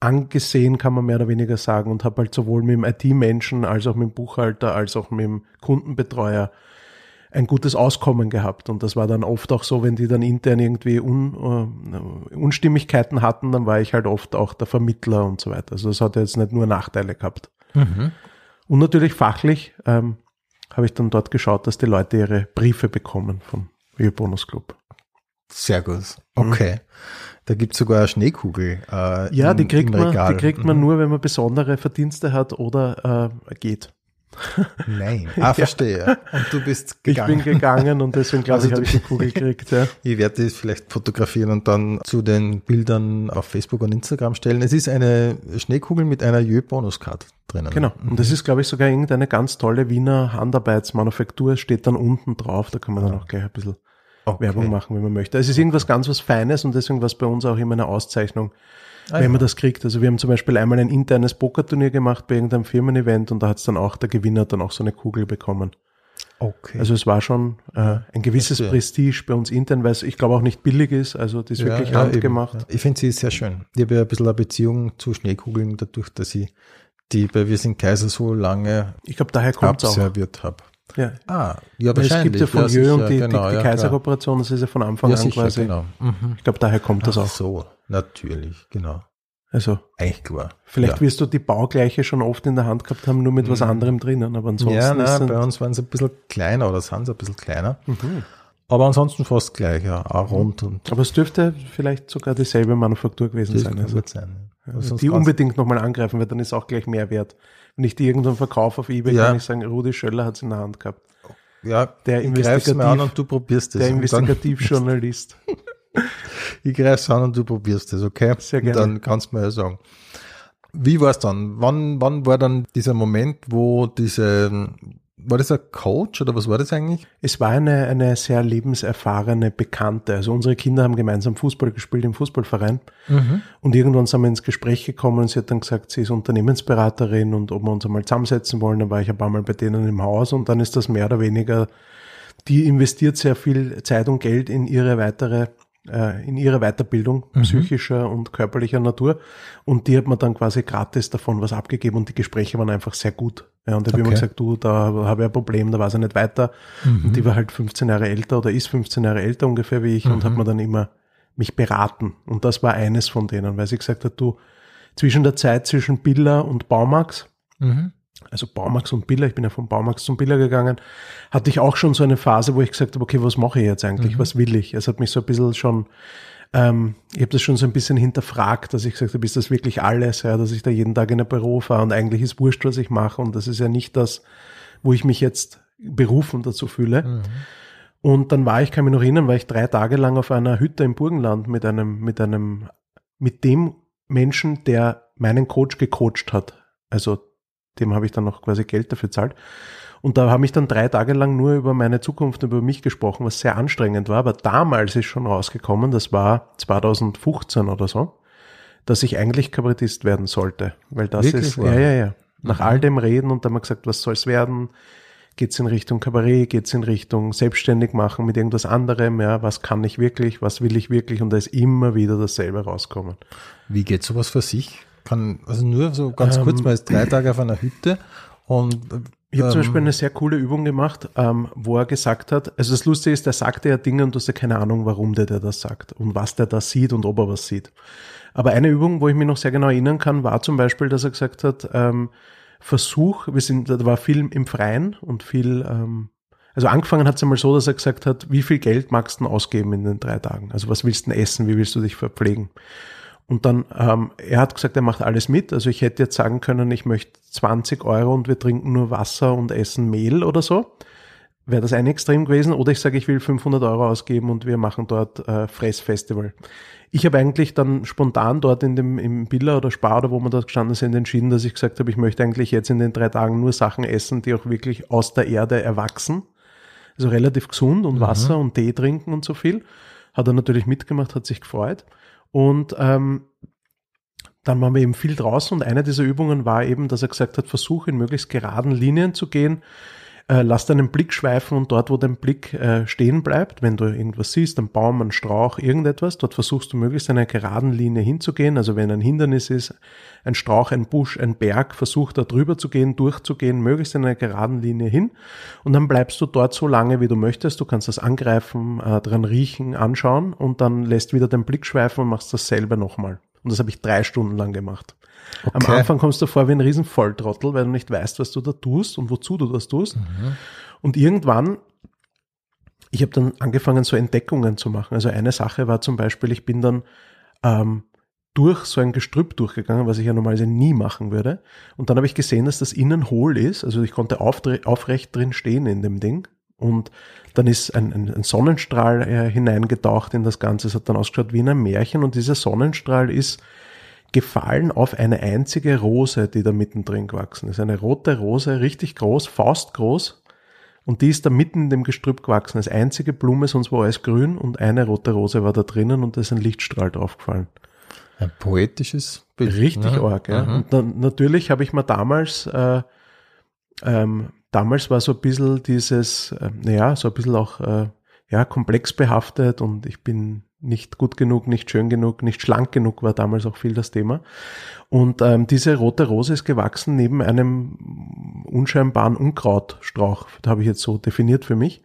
angesehen, kann man mehr oder weniger sagen, und habe halt sowohl mit dem IT-Menschen als auch mit dem Buchhalter als auch mit dem Kundenbetreuer ein gutes Auskommen gehabt. Und das war dann oft auch so, wenn die dann intern irgendwie Un, äh, Unstimmigkeiten hatten, dann war ich halt oft auch der Vermittler und so weiter. Also das hat jetzt nicht nur Nachteile gehabt. Mhm. Und natürlich fachlich ähm, habe ich dann dort geschaut, dass die Leute ihre Briefe bekommen vom Real Bonus Club. Sehr gut. Okay. Da gibt's sogar eine Schneekugel. Äh, Mhm. Ja, im, die kriegt, man, die kriegt man Mhm. nur, wenn man besondere Verdienste hat oder äh, geht. [LAUGHS] Nein. [LAUGHS] Ah, verstehe. Und du bist Ich gegangen. bin gegangen und deswegen glaube Also ich, habe ich die Kugel gekriegt. Ja. [LAUGHS] Ich werde das vielleicht fotografieren und dann zu den Bildern auf Facebook und Instagram stellen. Es ist eine Schneekugel mit einer Jö-Bonus-Card drinnen. Genau. Und das ist, glaube ich, sogar irgendeine ganz tolle Wiener Handarbeitsmanufaktur, steht dann unten drauf. Da kann man dann auch gleich ein bisschen Okay. Werbung machen, wenn man möchte. Es ist irgendwas ganz was Feines und deswegen war es bei uns auch immer eine Auszeichnung, Ah, wenn ja. man das kriegt. Also wir haben zum Beispiel einmal ein internes Pokerturnier gemacht bei irgendeinem Firmenevent und da hat es dann auch, der Gewinner hat dann auch so eine Kugel bekommen. Okay. Also es war schon äh, ein gewisses Verstehe. Prestige bei uns intern, weil es, ich glaube, auch nicht billig ist. Also das ist wirklich eben, handgemacht. ja. Ich finde sie sehr schön. Ich habe ja ein bisschen eine Beziehung zu Schneekugeln, dadurch, dass ich die bei Wir sind Kaiser so lange Ich glaube, daher kommt es auch. abserviert habe. Ja. Ah, ja, Weil es wahrscheinlich. gibt ja von ja, Jö und die, genau, die, die Kaiserkooperation, das ist ja von Anfang. Ja, an sicher, quasi. genau. Mhm. Ich glaube, daher kommt das Ach auch. so, natürlich, genau. Also Eigentlich klar. vielleicht ja. wirst du die Baugleiche schon oft in der Hand gehabt haben, nur mit was anderem drinnen. Aber ansonsten Ja, nein, bei uns waren sie ein bisschen kleiner oder sind sie ein bisschen kleiner. Mhm. Aber ansonsten fast gleich, ja. Auch rund und Aber es dürfte vielleicht sogar dieselbe Manufaktur gewesen sein. Also, gut sein. Sonst die unbedingt nochmal angreifen, weil dann ist auch gleich mehr wert. Wenn ich die irgendwann verkaufe auf Ebay, Ja. kann ich sagen, Rudi Schöller hat es in der Hand gehabt. ja, der ich mir an Investigativ- und du probierst es. Der Investigativjournalist. [LAUGHS] ich greif's an und du probierst es, okay? Sehr gerne. Und dann kannst du mir ja sagen. Wie war's dann? Wann, wann war dann dieser Moment, wo diese, war das ein Coach oder was war das eigentlich? Es war eine, eine sehr lebenserfahrene Bekannte. Also unsere Kinder haben gemeinsam Fußball gespielt im Fußballverein. Und irgendwann sind wir ins Gespräch gekommen und sie hat dann gesagt, sie ist Unternehmensberaterin und ob wir uns einmal zusammensetzen wollen. Dann war ich ein paar Mal bei denen im Haus und dann ist das mehr oder weniger, die investiert sehr viel Zeit und Geld in ihre weitere äh, in ihre Weiterbildung psychischer und körperlicher Natur und die hat mir dann quasi gratis davon was abgegeben und die Gespräche waren einfach sehr gut. Ja, und da habe ich immer Okay. gesagt, du, da habe ich ein Problem, da war sie nicht weiter. Und die war halt 15 Jahre älter oder ist 15 Jahre älter ungefähr wie ich und hat mir dann immer mich beraten. Und das war eines von denen, weil sie gesagt hat, du, zwischen der Zeit zwischen Billa und Baumax, also Baumax und Billa, ich bin ja von Baumax zum Billa gegangen, hatte ich auch schon so eine Phase, wo ich gesagt habe, okay, was mache ich jetzt eigentlich, was will ich? Es hat mich so ein bisschen schon, ähm, ich habe das schon so ein bisschen hinterfragt, dass ich gesagt habe, ist das wirklich alles, ja, dass ich da jeden Tag in ein Büro fahre und eigentlich ist wurscht, was ich mache und das ist ja nicht das, wo ich mich jetzt berufen dazu fühle. Und dann war ich, kann mich noch erinnern, war ich drei Tage lang auf einer Hütte im Burgenland mit einem, mit einem, mit dem Menschen, der meinen Coach gecoacht hat. Also dem habe ich dann noch quasi Geld dafür zahlt. Und da habe ich dann drei Tage lang nur über meine Zukunft, über mich gesprochen, was sehr anstrengend war. Aber damals ist schon rausgekommen, das war 2015 oder so, dass ich eigentlich Kabarettist werden sollte. Weil das Wirklich ist, wahr? ja, ja, ja. Nach all dem Reden und dann haben wir gesagt, was soll es werden? Geht's in Richtung Kabarett, geht's in Richtung selbstständig machen mit irgendwas anderem, ja, was kann ich wirklich, was will ich wirklich und da ist immer wieder dasselbe rauskommen. Wie geht sowas für sich? Kann, also nur so ganz kurz, Ähm. man ist drei Tage auf einer Hütte und Ich habe zum ähm, Beispiel eine sehr coole Übung gemacht, ähm, wo er gesagt hat, also das Lustige ist, der sagte ja Dinge und du hast ja keine Ahnung, warum der, der das sagt und was der da sieht und ob er was sieht. Aber eine Übung, wo ich mich noch sehr genau erinnern kann, war zum Beispiel, dass er gesagt hat, ähm, Versuch, wir sind, da war viel im Freien und viel, ähm, also angefangen hat es einmal so, dass er gesagt hat, wie viel Geld magst du denn ausgeben in den drei Tagen? Also was willst du denn essen? Wie willst du dich verpflegen? Und dann, ähm, er hat gesagt, er macht alles mit. Also ich hätte jetzt sagen können, ich möchte 20 Euro und wir trinken nur Wasser und essen Mehl oder so. Wäre das ein Extrem gewesen. Oder ich sage, ich will 500 Euro ausgeben und wir machen dort äh, Fressfestival. Ich habe eigentlich dann spontan dort in dem im Billa oder Spar oder wo wir dort gestanden sind, entschieden, dass ich gesagt habe, ich möchte eigentlich jetzt in den drei Tagen nur Sachen essen, die auch wirklich aus der Erde erwachsen. Also relativ gesund und Wasser und Tee trinken und so viel. Hat er natürlich mitgemacht, hat sich gefreut. Und ähm, dann waren wir eben viel draußen und eine dieser Übungen war eben, dass er gesagt hat, versuche in möglichst geraden Linien zu gehen, äh, lass deinen Blick schweifen und dort, wo dein Blick äh, stehen bleibt, wenn du irgendwas siehst, ein Baum, ein Strauch, irgendetwas, dort versuchst du möglichst in einer geraden Linie hinzugehen. Also wenn ein Hindernis ist, ein Strauch, ein Busch, ein Berg, versuch da drüber zu gehen, durchzugehen, möglichst in einer geraden Linie hin. Und dann bleibst du dort so lange, wie du möchtest. Du kannst das angreifen, äh, dran riechen, anschauen und dann lässt wieder deinen Blick schweifen und machst dasselbe nochmal. Und das habe ich drei Stunden lang gemacht. Am Okay. Anfang kommst du vor wie ein riesen Volltrottel, weil du nicht weißt, was du da tust und wozu du das tust. Und irgendwann, ich habe dann angefangen, so Entdeckungen zu machen. Also eine Sache war zum Beispiel, ich bin dann ähm, durch so ein Gestrüpp durchgegangen, was ich ja normalerweise nie machen würde. Und dann habe ich gesehen, dass das innen hohl ist. Also ich konnte aufrecht drin stehen in dem Ding. Und dann ist ein, ein, ein Sonnenstrahl äh, hineingetaucht in das Ganze. Es hat dann ausgeschaut wie in einem Märchen. Und dieser Sonnenstrahl ist gefallen auf eine einzige Rose, die da mittendrin gewachsen ist. Eine rote Rose, richtig groß, faustgroß. Und die ist da mitten in dem Gestrüpp gewachsen. Als einzige Blume, sonst war alles grün und eine rote Rose war da drinnen und da ist ein Lichtstrahl draufgefallen. ein poetisches Bild. Richtig ne? arg, ja. Mhm. Und dann natürlich habe ich mir damals, äh, ähm, damals war so ein bisschen dieses, äh, naja, so ein bisschen auch, äh, ja, komplex behaftet und ich bin nicht gut genug, nicht schön genug, nicht schlank genug, war damals auch viel das Thema. Und ähm, diese rote Rose ist gewachsen neben einem unscheinbaren Unkrautstrauch, habe ich jetzt so definiert für mich.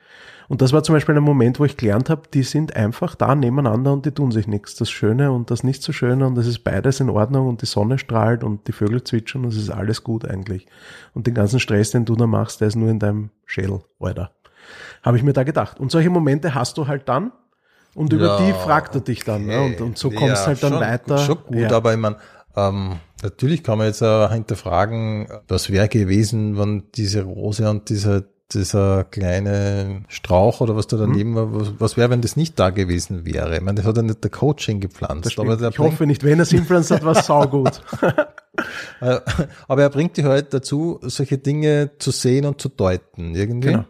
Und das war zum Beispiel ein Moment, wo ich gelernt habe, die sind einfach da nebeneinander und die tun sich nichts. Das Schöne und das nicht so Schöne und das ist beides in Ordnung und die Sonne strahlt und die Vögel zwitschern und es ist alles gut eigentlich. Und den ganzen Stress, den du da machst, der ist nur in deinem Schädel, Alter. Habe ich mir da gedacht. Und solche Momente hast du halt dann und über Ja, die fragt er dich dann. Ne? Und, und so kommst Ja, halt dann schon, weiter. Schon gut, ja. aber ich meine, ähm, natürlich kann man jetzt auch hinterfragen, was wäre gewesen, wenn diese Rose und dieser, dieser kleine Strauch oder was da Mhm. daneben war, was, was wäre, wenn das nicht da gewesen wäre? Ich meine, das hat ja nicht der Coaching gepflanzt, aber, der ich hoffe nicht, wenn er es influenced hat, war es saugut. bringt, [LAUGHS] aber er bringt dich halt dazu, solche Dinge zu sehen und zu deuten, irgendwie. Genau.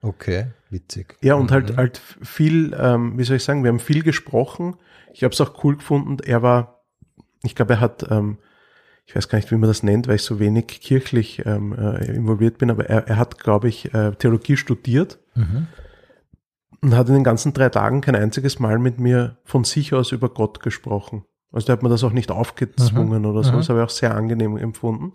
Okay, witzig. Ja, und halt, halt viel, ähm, wie soll ich sagen, wir haben viel gesprochen. Ich habe es auch cool gefunden. Er war, ich glaube, er hat, ähm, ich weiß gar nicht, wie man das nennt, weil ich so wenig kirchlich ähm, äh, involviert bin, aber er, er hat, glaube ich, äh, Theologie studiert Mhm. und hat in den ganzen drei Tagen kein einziges Mal mit mir von sich aus über Gott gesprochen. Also der hat mir das auch nicht aufgezwungen oder so. Mhm. Das habe ich auch sehr angenehm empfunden.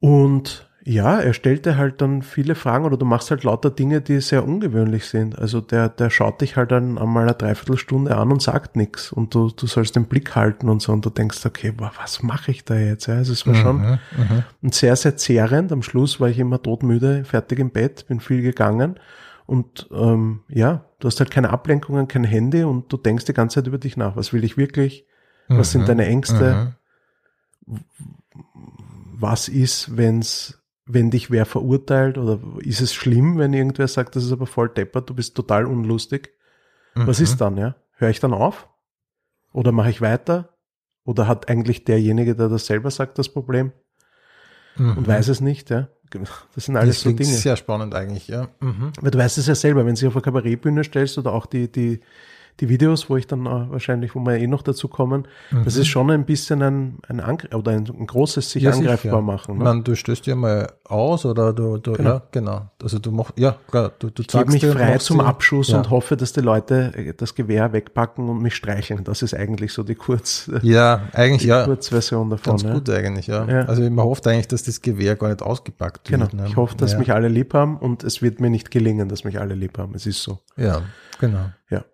Und ja, er stellte halt dann viele Fragen oder du machst halt lauter Dinge, die sehr ungewöhnlich sind. Also der, der schaut dich halt dann einmal eine Dreiviertelstunde an und sagt nichts und du, du sollst den Blick halten und so und du denkst, okay, boah, was mache ich da jetzt? Ja, also es war schon mhm. und sehr, sehr zehrend. Am Schluss war ich immer todmüde, fertig im Bett, bin viel gegangen. Und ähm, ja, du hast halt keine Ablenkungen, kein Handy und du denkst die ganze Zeit über dich nach. Was will ich wirklich? Was sind Mhm. deine Ängste? Was ist, wenn's, wenn dich wer verurteilt? Oder ist es schlimm, wenn irgendwer sagt, das ist aber voll deppert, du bist total unlustig? Was Mhm. ist dann, ja? Höre ich dann auf? Oder mache ich weiter? Oder hat eigentlich derjenige, der das selber sagt, das Problem? Mhm. und weiß es nicht, ja. Das sind Das alles so klingt Dinge. sehr spannend eigentlich, ja. Mhm. Weil du weißt es ja selber, wenn du dich auf eine Kabarettbühne stellst oder auch die, die, die Videos, wo ich dann äh, wahrscheinlich, wo wir eh noch dazu kommen, das ist schon ein bisschen ein, ein Angriff oder ein, ein großes sich Mhm. Ja, sicher. angreifbar machen. Ich Ne? meine, du stößt ja mal aus oder du, du Genau. ja, genau. Also du machst, ja, klar, du, du Ich gebe mich dir frei zum die- Abschuss ja. und hoffe, dass die Leute äh, das Gewehr wegpacken und mich streicheln. Das ist eigentlich so die, Kurz, Ja, eigentlich die ja. Kurzversion davon. Ganz ja. gut eigentlich, ja. Ja. Also man hofft eigentlich, dass das Gewehr gar nicht ausgepackt Genau. wird. Ne? Ich hoffe, dass mich alle lieb haben und es wird mir nicht gelingen, dass mich alle lieb haben. Es ist so. Ja, genau. Ja.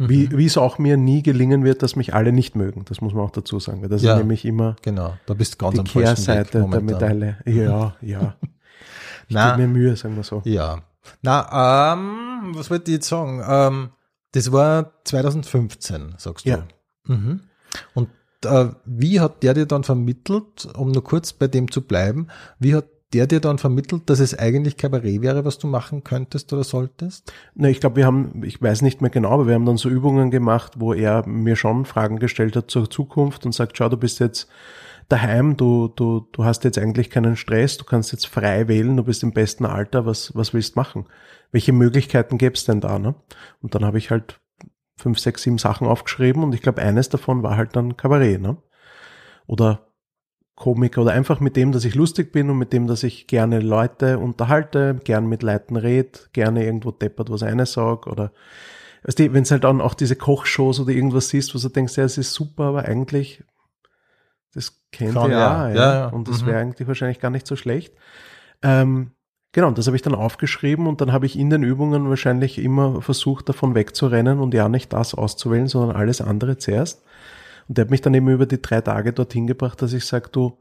Mhm. Wie, wie es auch mir nie gelingen wird, dass mich alle nicht mögen. Das muss man auch dazu sagen. Das Ja. ist nämlich immer Genau, da bist ganz die am falschen Weg Kehrseite der. Medaille. Ja, ja. [LAUGHS] Ich gebe mir Mühe, sagen wir so. Ja. Na, ähm, was wollte ich jetzt sagen? Ähm, das war 2015, sagst du. Ja. Mhm. Und äh, wie hat der dir dann vermittelt, um nur kurz bei dem zu bleiben, wie hat der dir dann vermittelt, dass es eigentlich Kabarett wäre, was du machen könntest oder solltest? Ne, ich glaube, wir haben, ich weiß nicht mehr genau, aber wir haben dann so Übungen gemacht, wo er mir schon Fragen gestellt hat zur Zukunft und sagt, schau, du bist jetzt daheim, du, du, du hast jetzt eigentlich keinen Stress, du kannst jetzt frei wählen, du bist im besten Alter, was, was willst machen? Welche Möglichkeiten gäbe es denn da? Ne? Und dann habe ich halt fünf, sechs, sieben Sachen aufgeschrieben und ich glaube, eines davon war halt dann Kabarett, ne? Oder Komik oder einfach mit dem, dass ich lustig bin und mit dem, dass ich gerne Leute unterhalte, gern mit Leuten red, gerne irgendwo deppert was eine sag oder weißt du, wenn es halt dann auch diese Kochshows oder irgendwas siehst, wo du denkst, ja, es ist super, aber eigentlich, das kennt ihr ja. ja, ja, Ja, und das Mhm. wäre eigentlich wahrscheinlich gar nicht so schlecht. Ähm, genau, und das habe ich dann aufgeschrieben und dann habe ich in den Übungen wahrscheinlich immer versucht, davon wegzurennen und ja nicht das auszuwählen, sondern alles andere zuerst. Und der hat mich dann eben über die drei Tage dorthin gebracht, dass ich sage, du,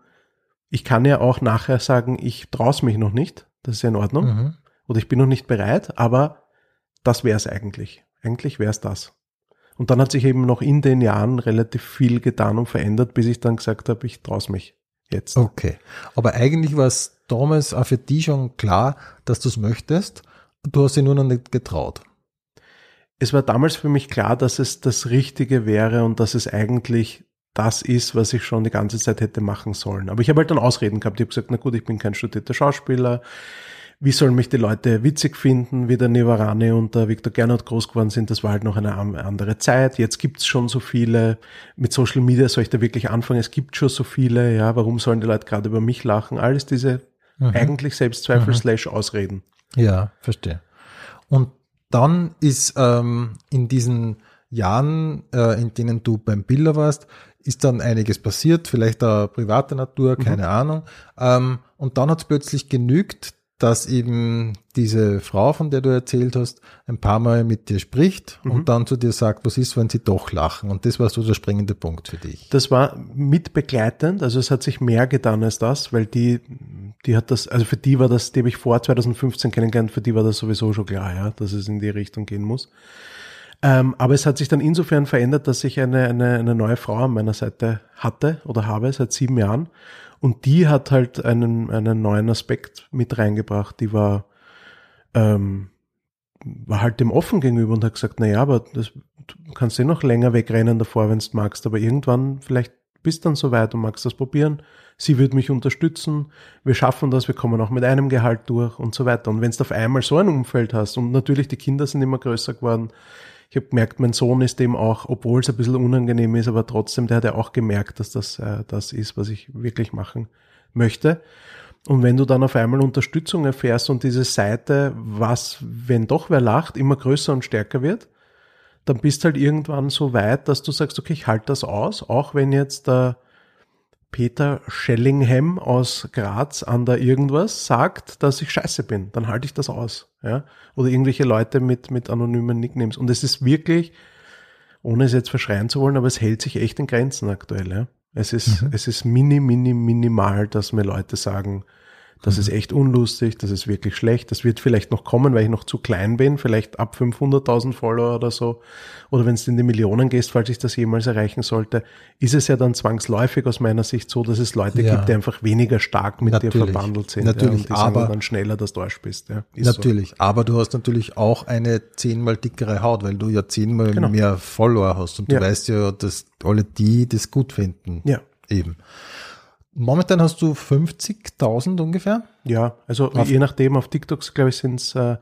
ich kann ja auch nachher sagen, ich traue mich noch nicht, das ist ja in Ordnung, Mhm. oder ich bin noch nicht bereit, aber das wäre es eigentlich. Eigentlich wäre es das. Und dann hat sich eben noch in den Jahren relativ viel getan und verändert, bis ich dann gesagt habe, ich traue mich jetzt. Okay. Aber eigentlich war es damals auch für dich schon klar, dass du es möchtest. Du hast dich nur noch nicht getraut. Es war damals für mich klar, dass es das Richtige wäre und dass es eigentlich das ist, was ich schon die ganze Zeit hätte machen sollen. Aber ich habe halt dann Ausreden gehabt. Ich habe gesagt, na gut, ich bin kein studierter Schauspieler. Wie sollen mich die Leute witzig finden, wie der Nevarane und der Viktor Gernot groß geworden sind? Das war halt noch eine andere Zeit. Jetzt gibt's schon so viele. Mit Social Media soll ich da wirklich anfangen? Es gibt schon so viele. Ja, warum sollen die Leute gerade über mich lachen? Alles diese eigentlich Selbstzweifel slash Ausreden. Ja, verstehe. Und dann ist ähm, in diesen Jahren, äh, in denen du beim Biller warst, ist dann einiges passiert, vielleicht auch privater Natur, keine Ahnung. Ähm, und dann hat es plötzlich genügt, dass eben diese Frau, von der du erzählt hast, ein paar Mal mit dir spricht und dann zu dir sagt, was ist, wenn sie doch lachen? Und das war so der springende Punkt für dich. Das war mitbegleitend, also es hat sich mehr getan als das, weil die, die hat das, also für die war das, die habe ich vor 2015 kennengelernt, für die war das sowieso schon klar, ja, dass es in die Richtung gehen muss. Ähm, aber es hat sich dann insofern verändert, dass ich eine, eine, eine neue Frau an meiner Seite hatte oder habe seit sieben Jahren. Und die hat halt einen, einen neuen Aspekt mit reingebracht. Die war, ähm, war halt dem offen gegenüber und hat gesagt, na ja, aber das, du kannst eh noch länger wegrennen davor, wenn du magst, aber irgendwann vielleicht bist dann soweit und magst das probieren. Sie wird mich unterstützen, wir schaffen das, wir kommen auch mit einem Gehalt durch und so weiter. Und wenn du auf einmal so ein Umfeld hast und natürlich die Kinder sind immer größer geworden, ich habe gemerkt, mein Sohn ist dem auch, obwohl es ein bisschen unangenehm ist, aber trotzdem, der hat ja auch gemerkt, dass das äh, das ist, was ich wirklich machen möchte. Und wenn du dann auf einmal Unterstützung erfährst und diese Seite, was, wenn doch wer lacht, immer größer und stärker wird, dann bist halt irgendwann so weit, dass du sagst, okay, ich halte das aus, auch wenn jetzt der Peter Schellingham aus Graz an der irgendwas sagt, dass ich scheiße bin, dann halte ich das aus. Ja? Oder irgendwelche Leute mit, mit anonymen Nicknames. Und es ist wirklich, ohne es jetzt verschreien zu wollen, aber es hält sich echt in Grenzen aktuell. Ja? Es ist, es ist mini, mini, minimal, dass mir Leute sagen, das ist echt unlustig, das ist wirklich schlecht. Das wird vielleicht noch kommen, weil ich noch zu klein bin, vielleicht ab 500.000 Follower oder so. Oder wenn es in die Millionen gehst, falls ich das jemals erreichen sollte, ist es ja dann zwangsläufig aus meiner Sicht so, dass es Leute Ja. gibt, die einfach weniger stark mit dir Natürlich. verbandelt sind. Natürlich, ja, aber- dann schneller, dass du Arsch bist. Ja, ist so. Natürlich, aber du hast natürlich auch eine zehnmal dickere Haut, weil du ja zehnmal Genau. mehr Follower hast und du weißt ja, dass alle die das gut finden. Ja. Eben. Momentan hast du 50.000 ungefähr. Ja, also Auf- je nachdem, auf TikToks, glaube ich, sind es äh,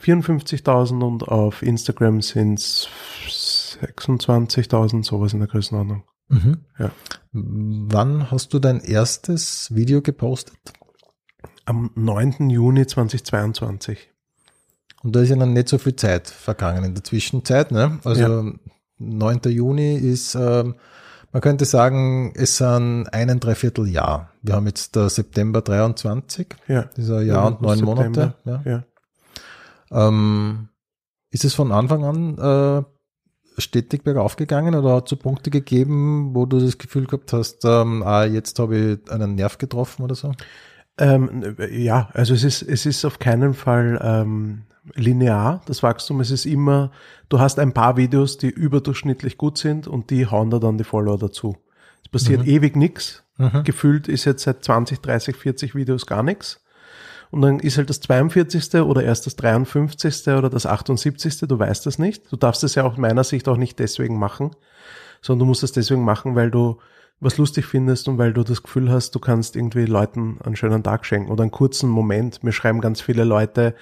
54.000 und auf Instagram sind es 26.000, sowas in der Größenordnung. Mhm. Ja. Wann hast du dein erstes Video gepostet? Am 9. Juni 2022. Und da ist ja noch nicht so viel Zeit vergangen in der Zwischenzeit. Ne? Also Ja. 9. Juni ist, ähm, man könnte sagen, es sind einen Dreivierteljahr. Wir haben jetzt der September 23, Ja. dieser Jahr und neun. Monate. Ja. Ja. Ähm, ist es von Anfang an äh, stetig bergauf gegangen oder hat es so Punkte gegeben, wo du das Gefühl gehabt hast, ähm, ah, jetzt habe ich einen Nerv getroffen oder so? Ähm, ja, also es ist, es ist auf keinen Fall ähm, linear, das Wachstum. Es ist immer, du hast ein paar Videos, die überdurchschnittlich gut sind und die hauen da dann die Follower dazu. Es passiert ewig nichts. Mhm. Gefühlt ist jetzt seit 20, 30, 40 Videos gar nichts. Und dann ist halt das 42. oder erst das 53. oder das 78. Du weißt das nicht. Du darfst es ja aus meiner Sicht auch nicht deswegen machen, sondern du musst es deswegen machen, weil du was lustig findest und weil du das Gefühl hast, du kannst irgendwie Leuten einen schönen Tag schenken oder einen kurzen Moment. Mir schreiben ganz viele Leute,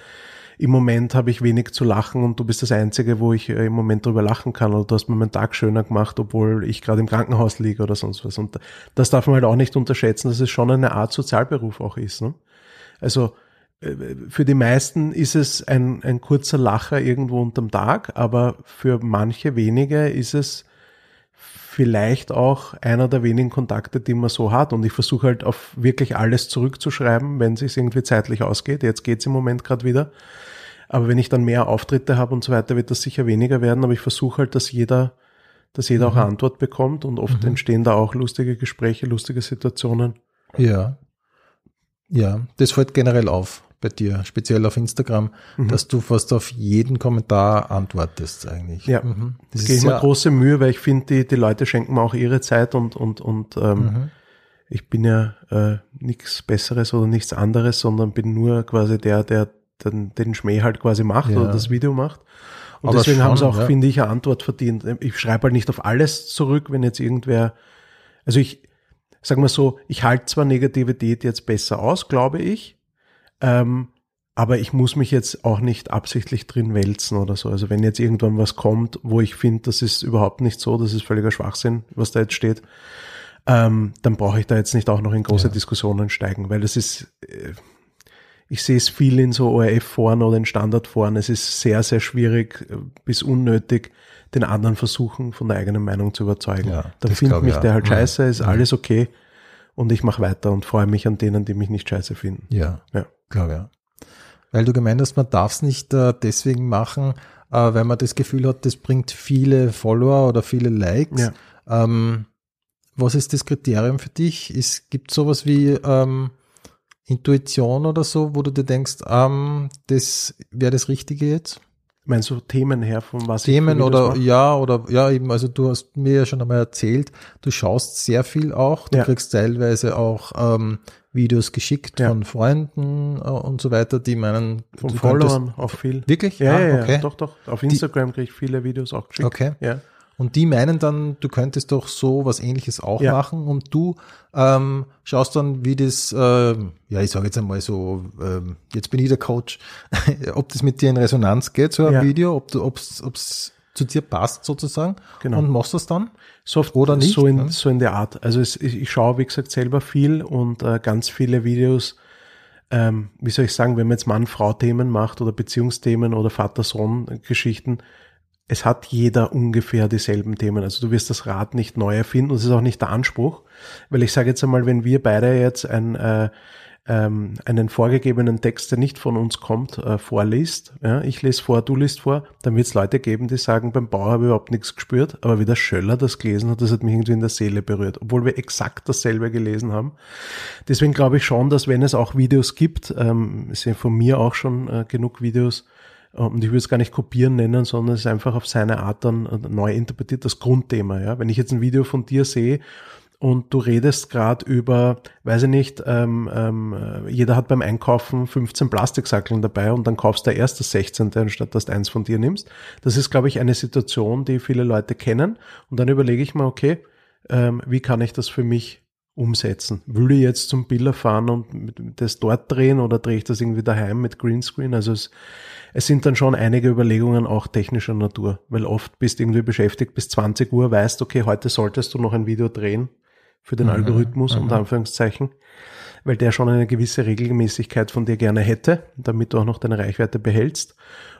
im Moment habe ich wenig zu lachen und du bist das Einzige, wo ich äh, im Moment drüber lachen kann oder du hast mir meinen Tag schöner gemacht, obwohl ich gerade im Krankenhaus liege oder sonst was. Und das darf man halt auch nicht unterschätzen, dass es schon eine Art Sozialberuf auch ist. Ne? Also äh, für die meisten ist es ein, ein kurzer Lacher irgendwo unterm Tag, aber für manche wenige ist es vielleicht auch einer der wenigen Kontakte, die man so hat. Und ich versuche halt auf wirklich alles zurückzuschreiben, wenn es sich irgendwie zeitlich ausgeht. Jetzt geht's im Moment gerade wieder. Aber wenn ich dann mehr Auftritte habe und so weiter, wird das sicher weniger werden. Aber ich versuche halt, dass jeder, dass jeder auch eine Antwort bekommt und oft entstehen da auch lustige Gespräche, lustige Situationen. Ja. Ja, das fällt generell auf bei dir, speziell auf Instagram, Mhm. dass du fast auf jeden Kommentar antwortest eigentlich. Ja, Mhm. Das ist mir ja, große Mühe, weil ich finde, die, die Leute schenken mir auch ihre Zeit und, und, und ähm, Mhm. ich bin ja äh, nichts Besseres oder nichts anderes, sondern bin nur quasi der, der den, den Schmäh halt quasi macht Ja. oder das Video macht. Und Aber deswegen schon, haben sie auch, ja. finde ich, eine Antwort verdient. Ich schreibe halt nicht auf alles zurück, wenn jetzt irgendwer, also ich, sag mal so, ich halte zwar Negativität jetzt besser aus, glaube ich, ähm, aber ich muss mich jetzt auch nicht absichtlich drin wälzen oder so. Also wenn jetzt irgendwann was kommt, wo ich finde, das ist überhaupt nicht so, das ist völliger Schwachsinn, was da jetzt steht, ähm, dann brauche ich da jetzt nicht auch noch in große Ja. Diskussionen steigen, weil das ist, äh, ich sehe es viel in so ORF-Foren oder in Standardforen. Es ist sehr, sehr schwierig äh, bis unnötig, den anderen versuchen, von der eigenen Meinung zu überzeugen. Ja, dann das findet mich auch. der halt scheiße, ist alles okay und ich mache weiter und freue mich an denen, die mich nicht scheiße finden. Ja, Ja. glaube ja. Weil du gemeint hast, man darf es nicht äh, deswegen machen, äh, weil man das Gefühl hat, das bringt viele Follower oder viele Likes. Ja. Ähm, was ist das Kriterium für dich? Ist, gibt sowas wie ähm, Intuition oder so, wo du dir denkst, ähm, das wäre das Richtige jetzt? Meinst du Themen her, von was ich Themen Videos oder ja, oder ja, eben, also du hast mir ja schon einmal erzählt, du schaust sehr viel auch, du Ja. kriegst teilweise auch ähm, Videos geschickt Ja. von Freunden äh, und so weiter, die meinen, Von Followern auch viel. Wirklich? Ja, Ah, ja, ja, okay. doch, doch. Auf Instagram kriege ich viele Videos auch geschickt. Okay. Ja. Und die meinen dann, du könntest doch so was ähnliches auch Ja. machen und du ähm, schaust dann, wie das, ähm, ja, ich sage jetzt einmal so, ähm, jetzt bin ich der Coach, [LAUGHS] ob das mit dir in Resonanz geht, so ein Ja. Video, ob du, ob's, ob's zu dir passt sozusagen Genau. und machst das dann? So oft Oder nicht, So in, ne? so in der Art. Also es, ich, ich schaue, wie gesagt, selber viel und äh, ganz viele Videos, ähm, wie soll ich sagen, wenn man jetzt Mann-Frau-Themen macht oder Beziehungsthemen oder Vater-Sohn-Geschichten, es hat jeder ungefähr dieselben Themen. Also du wirst das Rad nicht neu erfinden und es ist auch nicht der Anspruch, weil ich sage jetzt einmal, wenn wir beide jetzt ein, äh, ähm, einen vorgegebenen Text, der nicht von uns kommt, äh, vorliest, ja, ich lese vor, du liest vor, dann wird es Leute geben, die sagen, beim Bau habe ich überhaupt nichts gespürt, aber wie der Schöller das gelesen hat, das hat mich irgendwie in der Seele berührt, obwohl wir exakt dasselbe gelesen haben. Deswegen glaube ich schon, dass wenn es auch Videos gibt, ähm, es sind von mir auch schon äh, genug Videos, und ich würde es gar nicht kopieren nennen, sondern es ist einfach auf seine Art dann äh, neu interpretiert, das Grundthema. Ja? Wenn ich jetzt ein Video von dir sehe und du redest gerade über, weiß ich nicht, ähm, ähm, äh, jeder hat beim Einkaufen 15 Plastiksackeln dabei und dann kaufst du erst das 16. anstatt dass du eins von dir nimmst. Das ist, glaube ich, eine Situation, die viele Leute kennen. Und dann überlege ich mir, okay, ähm, wie kann ich das für mich umsetzen? Will ich jetzt zum Biller fahren und das dort drehen oder drehe ich das irgendwie daheim mit Greenscreen? Also es, es sind dann schon einige Überlegungen auch technischer Natur, weil oft bist du irgendwie beschäftigt bis 20 Uhr, weißt, okay, heute solltest du noch ein Video drehen für den Mhm, Algorithmus, mhm. unter Anführungszeichen, weil der schon eine gewisse Regelmäßigkeit von dir gerne hätte, damit du auch noch deine Reichweite behältst.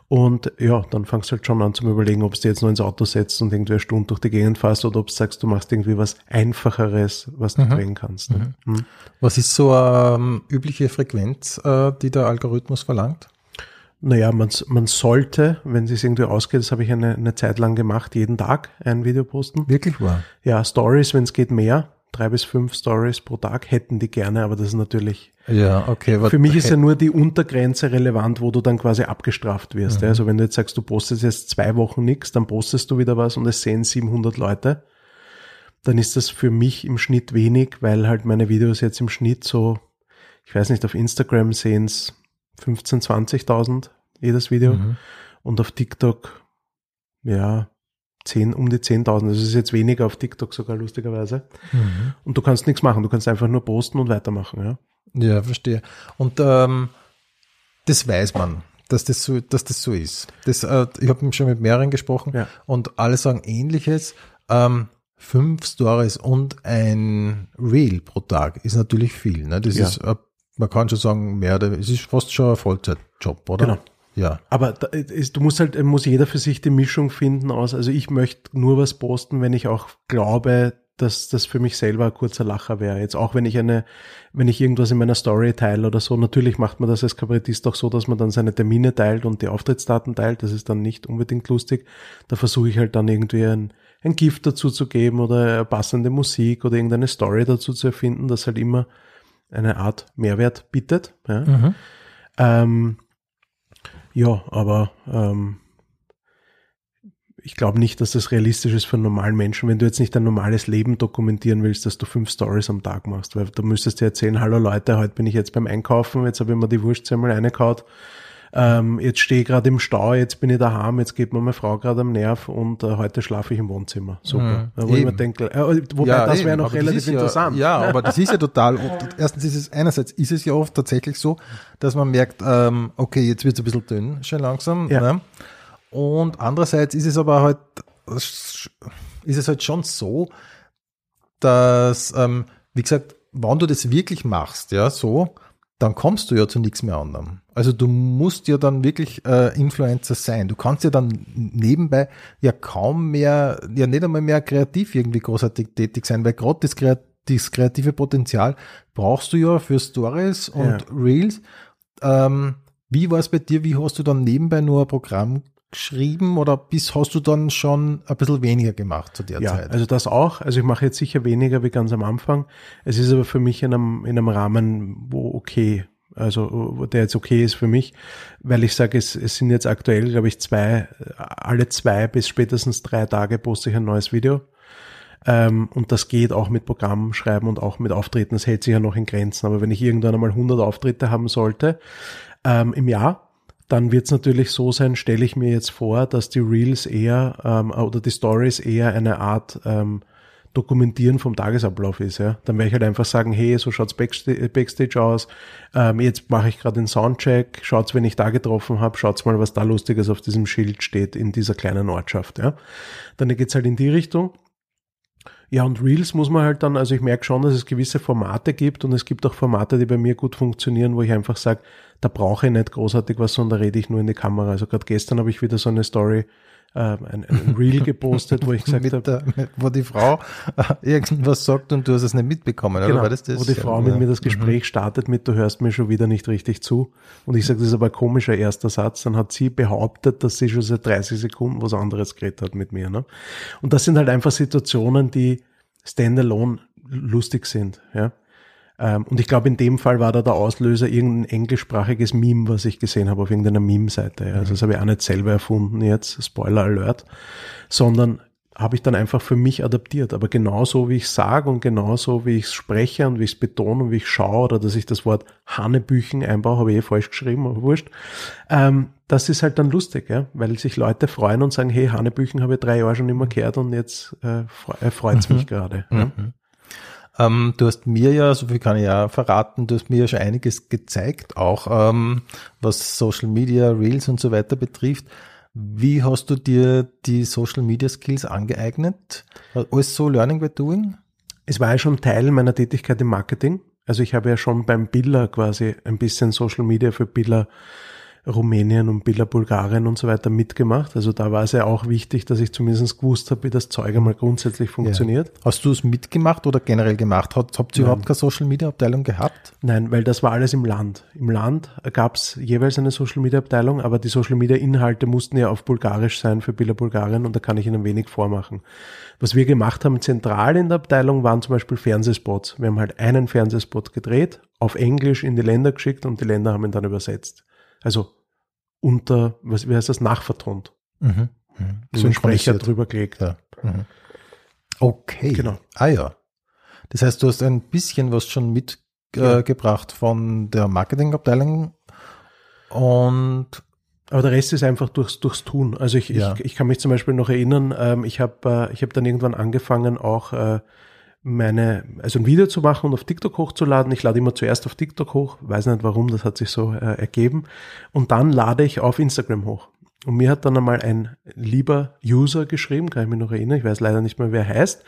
Und ja, dann fangst du halt schon an zum Überlegen, ob du jetzt nur ins Auto setzt und irgendwie eine Stunde durch die Gegend fährst oder ob du sagst, du machst irgendwie was Einfacheres, was du Mhm. drehen kannst. Ne? Mhm. Was ist so eine ähm, übliche Frequenz, äh, die der Algorithmus verlangt? Naja, man, man sollte, wenn es irgendwie ausgeht, das habe ich eine, eine Zeit lang gemacht, jeden Tag ein Video posten. Wirklich wahr? Ja, Stories, wenn es geht, mehr. Drei bis fünf Stories pro Tag hätten die gerne, aber das ist natürlich. Ja, okay. Für mich ist ja nur die Untergrenze relevant, wo du dann quasi abgestraft wirst. Ja. Also wenn du jetzt sagst, du postest jetzt zwei Wochen nichts, dann postest du wieder was und es sehen 700 Leute, dann ist das für mich im Schnitt wenig, weil halt meine Videos jetzt im Schnitt so, ich weiß nicht, auf Instagram sehen es 15, 20.000 jedes Video Mhm. und auf TikTok, ja, 10, um die 10.000. Das ist jetzt weniger auf TikTok sogar lustigerweise. Mhm. Und du kannst nichts machen. Du kannst einfach nur posten und weitermachen. Ja, Ja, verstehe. Und ähm, das weiß man, dass das so, dass das so ist. Das, äh, ich habe schon mit mehreren gesprochen Ja. und alle sagen ähnliches. Ähm, fünf Stories und ein Reel pro Tag ist natürlich viel. Ne? Das Ja. ist, äh, man kann schon sagen, mehr, oder- es ist fast schon ein Vollzeitjob, oder? Genau. Ja. Aber da ist, du musst halt, muss jeder für sich die Mischung finden aus. Also ich möchte nur was posten, wenn ich auch glaube, dass das für mich selber ein kurzer Lacher wäre. Jetzt auch wenn ich eine, wenn ich irgendwas in meiner Story teile oder so, natürlich macht man das als Kabarettist auch so, dass man dann seine Termine teilt und die Auftrittsdaten teilt. Das ist dann nicht unbedingt lustig. Da versuche ich halt dann irgendwie ein, ein Gift dazu zu geben oder passende Musik oder irgendeine Story dazu zu erfinden, das halt immer eine Art Mehrwert bietet. Ja. Mhm. Ähm, ja, aber ähm, ich glaube nicht, dass das realistisch ist für einen normalen Menschen, wenn du jetzt nicht dein normales Leben dokumentieren willst, dass du fünf Stories am Tag machst, weil du müsstest dir erzählen, hallo Leute, heute bin ich jetzt beim Einkaufen, jetzt habe ich mir die Wurstsemmel reingekaut, ähm, jetzt stehe ich gerade im Stau, jetzt bin ich daheim, jetzt geht mir meine Frau gerade am Nerv und äh, heute schlafe ich im Wohnzimmer. Super. Mhm. Ja, wo ich mir denke, äh, wobei das wäre noch aber relativ ja, interessant. Ja, aber das ist ja total. oft- Erstens ist es einerseits ist es ja oft tatsächlich so, dass man merkt, ähm, okay, jetzt wird es ein bisschen dünn, schon langsam. Ja. Ne? Und andererseits ist es aber halt, ist es halt schon so, dass, ähm, wie gesagt, wenn du das wirklich machst, ja, so, dann kommst du ja zu nichts mehr anderem. Also du musst ja dann wirklich äh, Influencer sein. Du kannst ja dann nebenbei ja kaum mehr, ja nicht einmal mehr kreativ irgendwie großartig tätig sein, weil gerade das, Kreat das kreative Potenzial brauchst du ja für Stories und Ja. Reels. Ähm, wie war es bei dir? Wie hast du dann nebenbei nur ein Programm geschrieben oder bis hast du dann schon ein bisschen weniger gemacht zu der Ja, Zeit? also das auch. Also ich mache jetzt sicher weniger wie ganz am Anfang. Es ist aber für mich in einem, in einem Rahmen, wo okay, also der jetzt okay ist für mich, weil ich sage, es, es sind jetzt aktuell, glaube ich, zwei, alle zwei bis spätestens drei Tage poste ich ein neues Video. Ähm, und das geht auch mit Programm schreiben und auch mit Auftreten. Das hält sich ja noch in Grenzen. Aber wenn ich irgendwann einmal 100 Auftritte haben sollte ähm, im Jahr, dann wird es natürlich so sein, stelle ich mir jetzt vor, dass die Reels eher ähm, oder die Stories eher eine Art ähm, Dokumentieren vom Tagesablauf ist. Ja? Dann werde ich halt einfach sagen, hey, so schaut's Backstage, Backstage aus. Ähm, jetzt mache ich gerade den Soundcheck. Schaut's, wenn ich da getroffen habe. Schaut's mal, was da Lustiges auf diesem Schild steht in dieser kleinen Ortschaft. Ja? Dann geht's halt in die Richtung. Ja, und Reels muss man halt dann, also ich merke schon, dass es gewisse Formate gibt und es gibt auch Formate, die bei mir gut funktionieren, wo ich einfach sage, da brauche ich nicht großartig was, sondern da rede ich nur in die Kamera. Also gerade gestern habe ich wieder so eine Story, äh, ein, ein Reel gepostet, wo ich gesagt habe, wo die Frau äh, irgendwas sagt und du hast es nicht mitbekommen, oder? Genau, War das das? wo die Frau mit mir das Gespräch startet mit, du hörst mir schon wieder nicht richtig zu. Und ich sage, das ist aber ein komischer erster Satz. Dann hat sie behauptet, dass sie schon seit 30 Sekunden was anderes geredet hat mit mir. Ne? Und das sind halt einfach Situationen, die standalone lustig sind. Ja? Ähm, und ich glaube, in dem Fall war da der Auslöser irgendein englischsprachiges Meme, was ich gesehen habe auf irgendeiner Meme-Seite. Ja? Also das habe ich auch nicht selber erfunden jetzt, Spoiler Alert, sondern habe ich dann einfach für mich adaptiert. Aber genauso wie ich sage und genauso wie ich es spreche und wie ich es betone und wie ich schaue oder dass ich das Wort Hanebüchen einbaue, habe ich eh falsch geschrieben, aber wurscht. Ähm, das ist halt dann lustig, ja, weil sich Leute freuen und sagen, hey, Hanebüchen habe ich drei Jahre schon immer gehört und jetzt äh, freut es mich gerade. Ja? Mhm. Ähm, du hast mir ja, so viel kann ich ja verraten, du hast mir ja schon einiges gezeigt, auch ähm, was Social Media, Reels und so weiter betrifft. Wie hast du dir die Social Media Skills angeeignet? Alles so Learning by Doing? Es war ja schon Teil meiner Tätigkeit im Marketing. Also ich habe ja schon beim Biller quasi ein bisschen Social Media für Biller Rumänien und Bulgarien und so weiter mitgemacht. Also da war es ja auch wichtig, dass ich zumindest gewusst habe, wie das Zeug einmal grundsätzlich funktioniert. Ja. Hast du es mitgemacht oder generell gemacht? Habt, habt ihr überhaupt keine Social Media Abteilung gehabt? Nein, weil das war alles im Land. Im Land gab es jeweils eine Social Media Abteilung, aber die Social Media Inhalte mussten ja auf Bulgarisch sein für Bulgarien und da kann ich Ihnen wenig vormachen. Was wir gemacht haben zentral in der Abteilung waren zum Beispiel Fernsehspots. Wir haben halt einen Fernsehspot gedreht, auf Englisch in die Länder geschickt und die Länder haben ihn dann übersetzt. Also unter, was, wie heißt das, nachvertont. Mhm. Mhm. So ein Sprecher drüber gelegt. Ja. Mhm. Okay. Genau. Ah ja. Das heißt, du hast ein bisschen was schon mitgebracht äh, ja. von der Marketingabteilung und aber der Rest ist einfach durchs, durchs Tun. Also ich, ja. ich, ich kann mich zum Beispiel noch erinnern, ähm, ich habe äh, ich hab dann irgendwann angefangen, auch äh, meine, also ein Video zu machen und auf TikTok hochzuladen. Ich lade immer zuerst auf TikTok hoch, weiß nicht warum, das hat sich so äh, ergeben. Und dann lade ich auf Instagram hoch. Und mir hat dann einmal ein lieber User geschrieben, kann ich mich noch erinnern, ich weiß leider nicht mehr, wer heißt,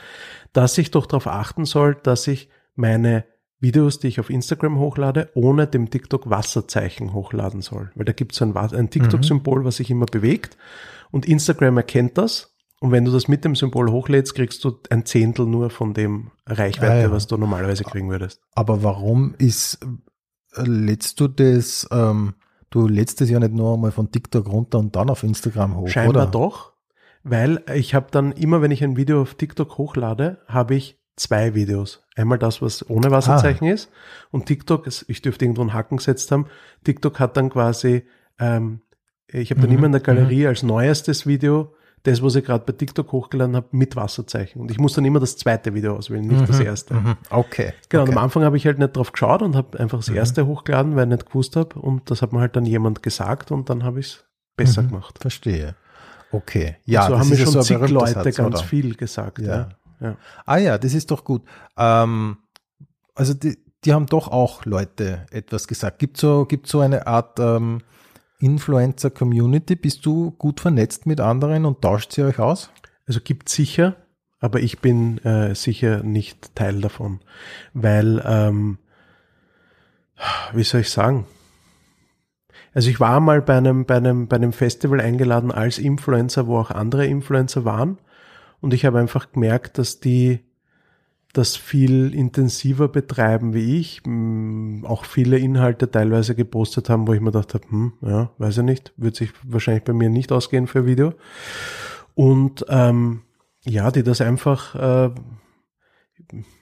dass ich doch darauf achten soll, dass ich meine Videos, die ich auf Instagram hochlade, ohne dem TikTok Wasserzeichen hochladen soll. Weil da gibt es ein, ein TikTok-Symbol, was sich immer bewegt. Und Instagram erkennt das und wenn du das mit dem Symbol hochlädst, kriegst du ein Zehntel nur von dem Reichweite, ah, ja. was du normalerweise kriegen würdest. Aber warum ist, lädst du das, ähm, du lädst das ja nicht nur einmal von TikTok runter und dann auf Instagram hoch, Scheinbar oder? doch, weil ich habe dann immer, wenn ich ein Video auf TikTok hochlade, habe ich zwei Videos. Einmal das, was ohne Wasserzeichen ah. ist und TikTok, ich dürfte irgendwo einen Haken gesetzt haben, TikTok hat dann quasi, ähm, ich habe dann mhm. immer in der Galerie mhm. als neuestes Video das, was ich gerade bei TikTok hochgeladen habe, mit Wasserzeichen. Und ich muss dann immer das zweite Video auswählen, nicht mhm, das erste. Mhm, okay. Genau, okay. am Anfang habe ich halt nicht drauf geschaut und habe einfach das mhm. erste hochgeladen, weil ich nicht gewusst habe. Und das hat mir halt dann jemand gesagt und dann habe ich es besser mhm, gemacht. Verstehe. Okay. Ja, und so haben mir schon so zig Leute Satz, ganz oder? viel gesagt. Ja. Ja. ja. Ah ja, das ist doch gut. Ähm, also die, die haben doch auch Leute etwas gesagt. Gibt so, gibt so eine Art ähm, Influencer-Community? Bist du gut vernetzt mit anderen und tauscht sie euch aus? Also gibt sicher, aber ich bin äh, sicher nicht Teil davon, weil, ähm, wie soll ich sagen? Also ich war mal bei einem, bei einem, bei einem Festival eingeladen als Influencer, wo auch andere Influencer waren. Und ich habe einfach gemerkt, dass die das viel intensiver betreiben wie ich, auch viele Inhalte teilweise gepostet haben, wo ich mir gedacht habe, hm, ja, weiß ich nicht, wird sich wahrscheinlich bei mir nicht ausgehen für Video. Und ähm, ja, die das einfach äh,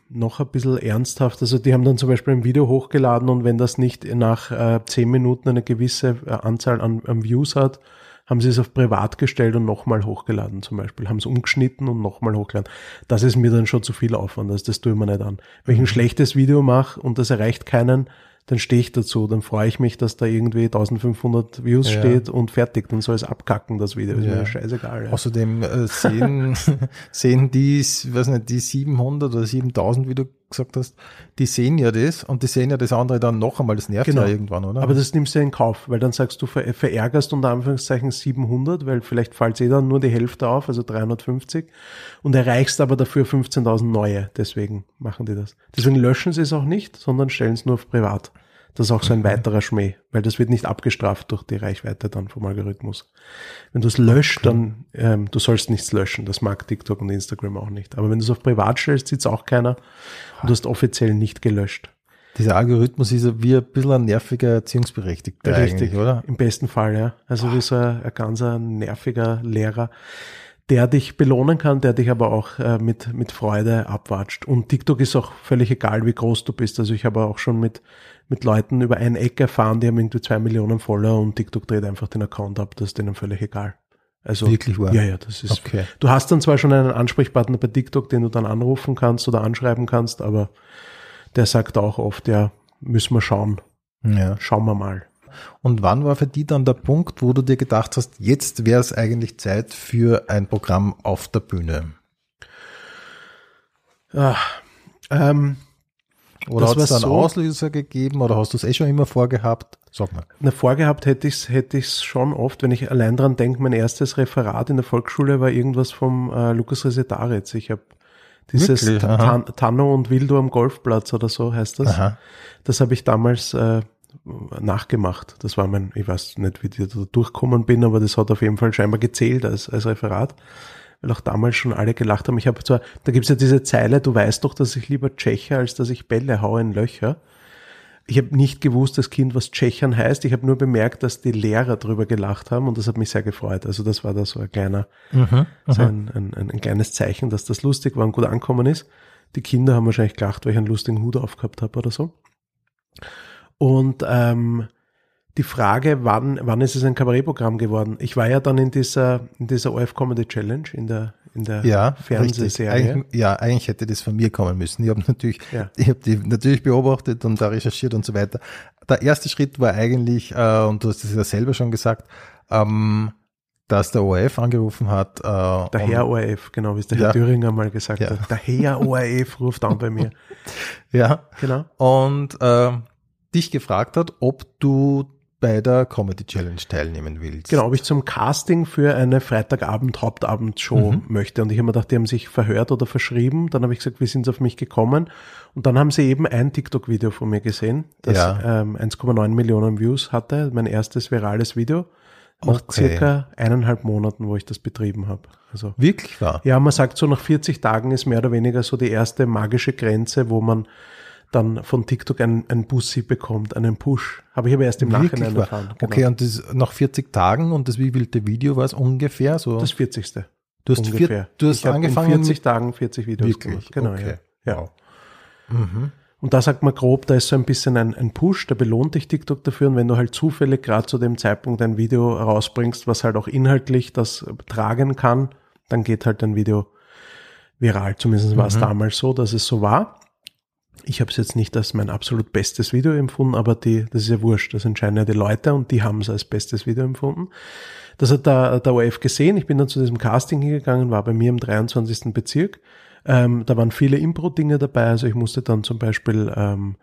noch ein bisschen ernsthaft, also die haben dann zum Beispiel ein Video hochgeladen und wenn das nicht nach äh, zehn Minuten eine gewisse äh, Anzahl an, an Views hat, haben sie es auf privat gestellt und nochmal hochgeladen zum Beispiel, haben es umgeschnitten und nochmal hochgeladen. Das ist mir dann schon zu viel Aufwand, also das tue ich mir nicht an. Wenn ich ein mhm. schlechtes Video mache und das erreicht keinen, dann stehe ich dazu, dann freue ich mich, dass da irgendwie 1500 Views ja. steht und fertig, dann soll es abkacken, das Video, ist ja. mir scheißegal. Ja. Außerdem äh, sehen, [LAUGHS] sehen die, weiß nicht, die 700 oder 7000, wie du gesagt hast, die sehen ja das und die sehen ja das andere dann noch einmal, das nervt genau. ja irgendwann, oder? Aber das nimmst du ja in Kauf, weil dann sagst du, ver verärgerst unter Anführungszeichen 700, weil vielleicht fällt eh dann nur die Hälfte auf, also 350 und erreichst aber dafür 15.000 neue, deswegen machen die das. Deswegen löschen sie es auch nicht, sondern stellen es nur auf privat. Das ist auch so ein weiterer Schmäh, weil das wird nicht abgestraft durch die Reichweite dann vom Algorithmus. Wenn du es löscht, dann, ähm, du sollst nichts löschen. Das mag TikTok und Instagram auch nicht. Aber wenn du es auf privat stellst, sieht es auch keiner und du hast offiziell nicht gelöscht. Dieser Algorithmus ist ja wie ein bisschen ein nerviger Erziehungsberechtigter Richtig, oder? Im besten Fall, ja. Also wie so ein, ein ganz nerviger Lehrer der dich belohnen kann, der dich aber auch äh, mit, mit Freude abwatscht. Und TikTok ist auch völlig egal, wie groß du bist. Also ich habe auch schon mit, mit Leuten über ein Eck erfahren, die haben irgendwie zwei Millionen Follower und TikTok dreht einfach den Account ab, das ist denen völlig egal. Also, Wirklich wahr? Ja, ja, das ist. Okay. Du hast dann zwar schon einen Ansprechpartner bei TikTok, den du dann anrufen kannst oder anschreiben kannst, aber der sagt auch oft, ja, müssen wir schauen. Ja. Schauen wir mal. Und wann war für die dann der Punkt, wo du dir gedacht hast, jetzt wäre es eigentlich Zeit für ein Programm auf der Bühne? Ach, Ähm, Oder Das hat es war da einen so- Auslöser gegeben oder hast du es eh schon immer vorgehabt? Sag mal. Na, vorgehabt hätte ich es hätte ich's schon oft, wenn ich allein dran denke, mein erstes Referat in der Volksschule war irgendwas vom äh, Lukas Resetaritz. Ich habe dieses Wirklich? Tan Tanno und Wildo am Golfplatz oder so heißt das. Aha. Das habe ich damals äh, nachgemacht. Das war mein, ich weiß nicht, wie ich da durchgekommen bin, aber das hat auf jeden Fall scheinbar gezählt als, als Referat. Weil auch damals schon alle gelacht haben. Ich habe zwar, da gibt's ja diese Zeile, du weißt doch, dass ich lieber tscheche, als dass ich Bälle haue in Löcher. Ich habe nicht gewusst, das Kind, was Tschechern heißt. Ich habe nur bemerkt, dass die Lehrer drüber gelacht haben und das hat mich sehr gefreut. Also das war da so ein kleiner, so ein, ein, ein, ein kleines Zeichen, dass das lustig war und gut angekommen ist. Die Kinder haben wahrscheinlich gelacht, weil ich einen lustigen Hut aufgehabt habe oder so. Und ähm, die Frage, wann, wann ist es ein Kabarettprogramm geworden? Ich war ja dann in dieser, in dieser OF Comedy Challenge, in der, in der Ja. Fernsehserie. Eigentlich, ja, eigentlich hätte das von mir kommen müssen. Ich habe natürlich, Ja. ich habe die natürlich beobachtet und da recherchiert und so weiter. Der erste Schritt war eigentlich, äh, und du hast es ja selber schon gesagt, ähm, dass der ORF angerufen hat. Äh, Der Herr ORF, genau, wie es der Ja. Herr Thüringer mal gesagt Ja. hat. Der Herr ORF ruft an bei mir. [LAUGHS] Ja, Genau. und äh, dich gefragt hat, ob du bei der Comedy Challenge teilnehmen willst. Genau, ob ich zum Casting für eine Freitagabend Hauptabendshow Mhm. möchte. Und ich habe mir gedacht, die haben sich verhört oder verschrieben. Dann habe ich gesagt, wie sind sie auf mich gekommen? Und dann haben sie eben ein TikTok-Video von mir gesehen, das Ja. ähm, 1,9 Millionen Views hatte. Mein erstes virales Video. Nach Okay. circa eineinhalb Monaten, wo ich das betrieben habe. Also Wirklich wahr? Ja, man sagt so, nach 40 Tagen ist mehr oder weniger so die erste magische Grenze, wo man dann von TikTok einen, einen Bussi bekommt, einen Push. Habe ich aber erst im Nachhinein Wirklich wahr? erfahren. Genau. Okay, und das nach 40 Tagen und das wievielte Video war es ungefähr? So, Das 40. du hast, ungefähr. vier, du hast ich angefangen in 40 Tagen 40 Videos Wirklich? gemacht. Genau, okay. ja. ja. Wow. Mhm. Und da sagt man grob, da ist so ein bisschen ein, ein Push, da belohnt dich TikTok dafür. Und wenn du halt zufällig gerade zu dem Zeitpunkt ein Video rausbringst, was halt auch inhaltlich das tragen kann, dann geht halt ein Video viral. Zumindest war es damals so, dass es so war. Ich habe es jetzt nicht als mein absolut bestes Video empfunden, aber die, das ist ja wurscht. Das entscheiden ja die Leute und die haben es als bestes Video empfunden. Das hat der, der ORF gesehen. Ich bin dann zu diesem Casting hingegangen, war bei mir im 23. Bezirk. Ähm, da waren viele Impro-Dinge dabei. Also ich musste dann zum Beispiel ähm,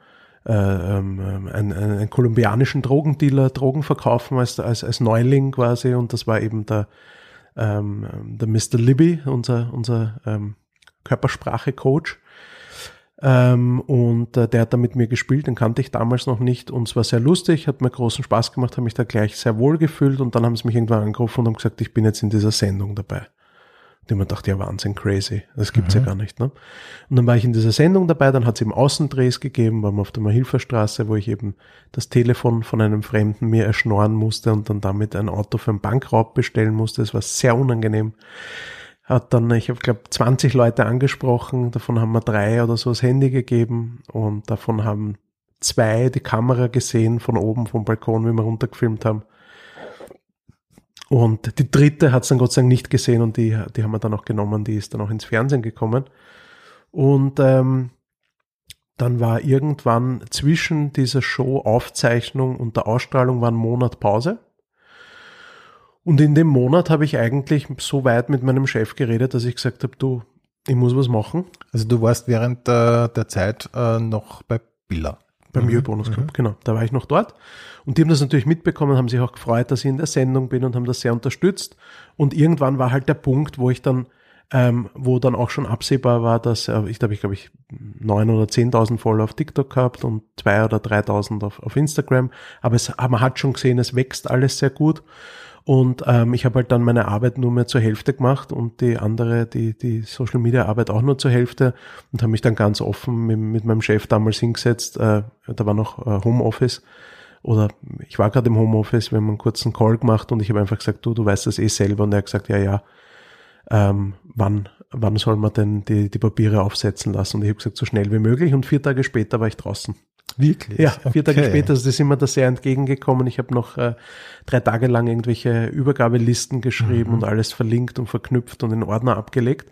äh, ähm, ähm, einen, einen, einen kolumbianischen Drogendealer Drogen verkaufen als, als, als Neuling quasi. Und das war eben der, ähm, der Mr. Libby, unser, unser ähm, Körpersprache-Coach. Ähm, und äh, der hat da mit mir gespielt, den kannte ich damals noch nicht und es war sehr lustig, hat mir großen Spaß gemacht, habe mich da gleich sehr wohl gefühlt und dann haben sie mich irgendwann angerufen und haben gesagt, ich bin jetzt in dieser Sendung dabei. Und ich mir dachte, ja Wahnsinn, crazy, das gibt's ja gar nicht. Ne? Und dann war ich in dieser Sendung dabei, dann hat es eben Außendrehs gegeben, waren wir auf der Mahilferstraße, wo ich eben das Telefon von einem Fremden mir erschnorren musste und dann damit ein Auto für einen Bankraub bestellen musste. Das war sehr unangenehm hat dann, ich habe glaube 20 Leute angesprochen, davon haben wir drei oder so das Handy gegeben und davon haben zwei die Kamera gesehen von oben vom Balkon, wie wir runtergefilmt haben. Und die dritte hat es dann Gott sei Dank nicht gesehen und die, die haben wir dann auch genommen, die ist dann auch ins Fernsehen gekommen. Und ähm, dann war irgendwann zwischen dieser Show-Aufzeichnung und der Ausstrahlung war ein Monat Pause. Und in dem Monat habe ich eigentlich so weit mit meinem Chef geredet, dass ich gesagt habe, du, ich muss was machen Also du warst während äh, der Zeit äh, noch bei Billa. beim Mhm. Bonus Club, genau. Da war ich noch dort. Und die haben das natürlich mitbekommen, haben sich auch gefreut, dass ich in der Sendung bin und haben das sehr unterstützt. Und irgendwann war halt der Punkt, wo ich dann, ähm, wo dann auch schon absehbar war, dass äh, ich glaube, ich glaube ich neun oder zehntausend Follower auf TikTok gehabt und zwei oder dreitausend auf, auf Instagram. Aber es, aber man hat schon gesehen, es wächst alles sehr gut. Und ähm, ich habe halt dann meine Arbeit nur mehr zur Hälfte gemacht und die andere, die, die Social Media Arbeit auch nur zur Hälfte und habe mich dann ganz offen mit, mit meinem Chef damals hingesetzt. Äh, da war noch äh, Homeoffice oder ich war gerade im Homeoffice, wir haben einen kurzen Call gemacht und ich habe einfach gesagt, du, du weißt das eh selber und er hat gesagt, ja, ja, ähm, wann, wann soll man denn die, die Papiere aufsetzen lassen? Und ich habe gesagt, so schnell wie möglich und vier Tage später war ich draußen. Wirklich? Ja, vier Tage später, also das ist mir da sehr entgegengekommen. Ich habe noch äh, drei Tage lang irgendwelche Übergabelisten geschrieben Mhm. und alles verlinkt und verknüpft und in Ordner abgelegt.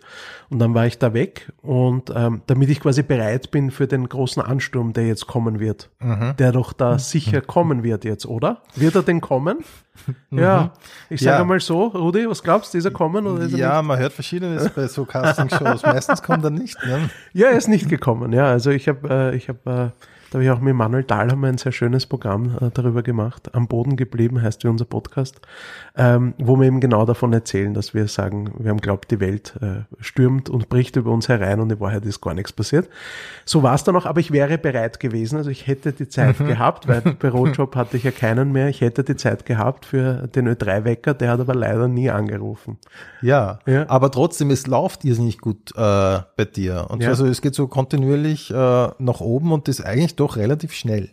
Und dann war ich da weg und ähm, damit ich quasi bereit bin für den großen Ansturm, der jetzt kommen wird, Mhm. der doch da sicher kommen wird jetzt, oder? Wird er denn kommen? Ja, ich sage Mhm. Ja. mal so, Rudi, was glaubst du, ist er kommen oder ist er Ja, nicht? man hört Verschiedenes bei so Castingshows. [LAUGHS] Meistens kommt er nicht. Ne? Ja, er ist nicht gekommen. Ja, also ich habe, äh, ich habe, äh, da habe ich auch mit Manuel Dahl haben wir ein sehr schönes Programm äh, darüber gemacht. Am Boden geblieben heißt wie unser Podcast, ähm, wo wir eben genau davon erzählen, dass wir sagen, wir haben glaubt, die Welt äh, stürmt und bricht über uns herein und in Wahrheit ist gar nichts passiert. So war es dann auch, aber ich wäre bereit gewesen. Also ich hätte die Zeit gehabt, weil [LAUGHS] Bürojob hatte ich ja keinen mehr. Ich hätte die Zeit gehabt für den Ö3-Wecker, der hat aber leider nie angerufen. Ja, Ja. aber trotzdem, es läuft irrsinnig gut äh, bei dir. Und Ja. also es geht so kontinuierlich äh, nach oben und das eigentlich doch relativ schnell.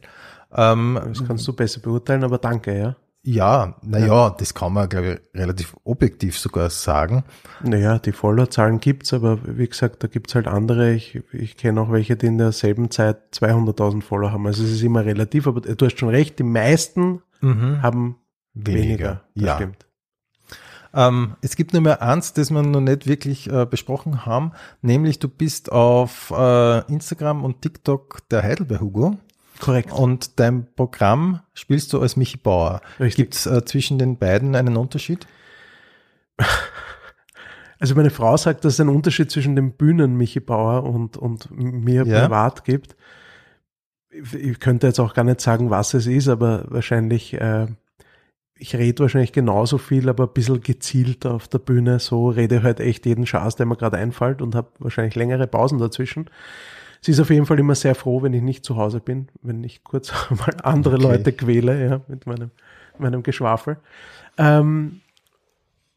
Ähm, Das kannst du besser beurteilen, aber danke, ja. ja, naja, das kann man, glaube ich, relativ objektiv sogar sagen. Naja, die Followerzahlen gibt's, aber wie gesagt, da gibt's halt andere. Ich, ich kenne auch welche, die in derselben Zeit 200.000 Follower haben. Also es ist immer relativ, aber du hast schon recht, die meisten haben weniger. Das ja. stimmt. Ähm, es gibt nur mehr eins, das wir noch nicht wirklich äh, besprochen haben, nämlich du bist auf äh, Instagram und TikTok der Heidelberg Hugo Korrekt. und dein Programm spielst du als Michi Bauer. Gibt es äh, zwischen den beiden einen Unterschied? Also meine Frau sagt, dass es einen Unterschied zwischen dem Bühnen Michi Bauer und, und mir Ja. privat gibt. Ich, ich könnte jetzt auch gar nicht sagen, was es ist, aber wahrscheinlich, äh, ich rede wahrscheinlich genauso viel, aber ein bisschen gezielter auf der Bühne. So rede halt echt jeden Schaß, der mir gerade einfällt und habe wahrscheinlich längere Pausen dazwischen. Sie ist auf jeden Fall immer sehr froh, wenn ich nicht zu Hause bin, wenn ich kurz [LAUGHS] mal andere Okay. Leute quäle, ja, mit meinem, meinem Geschwafel. Ähm,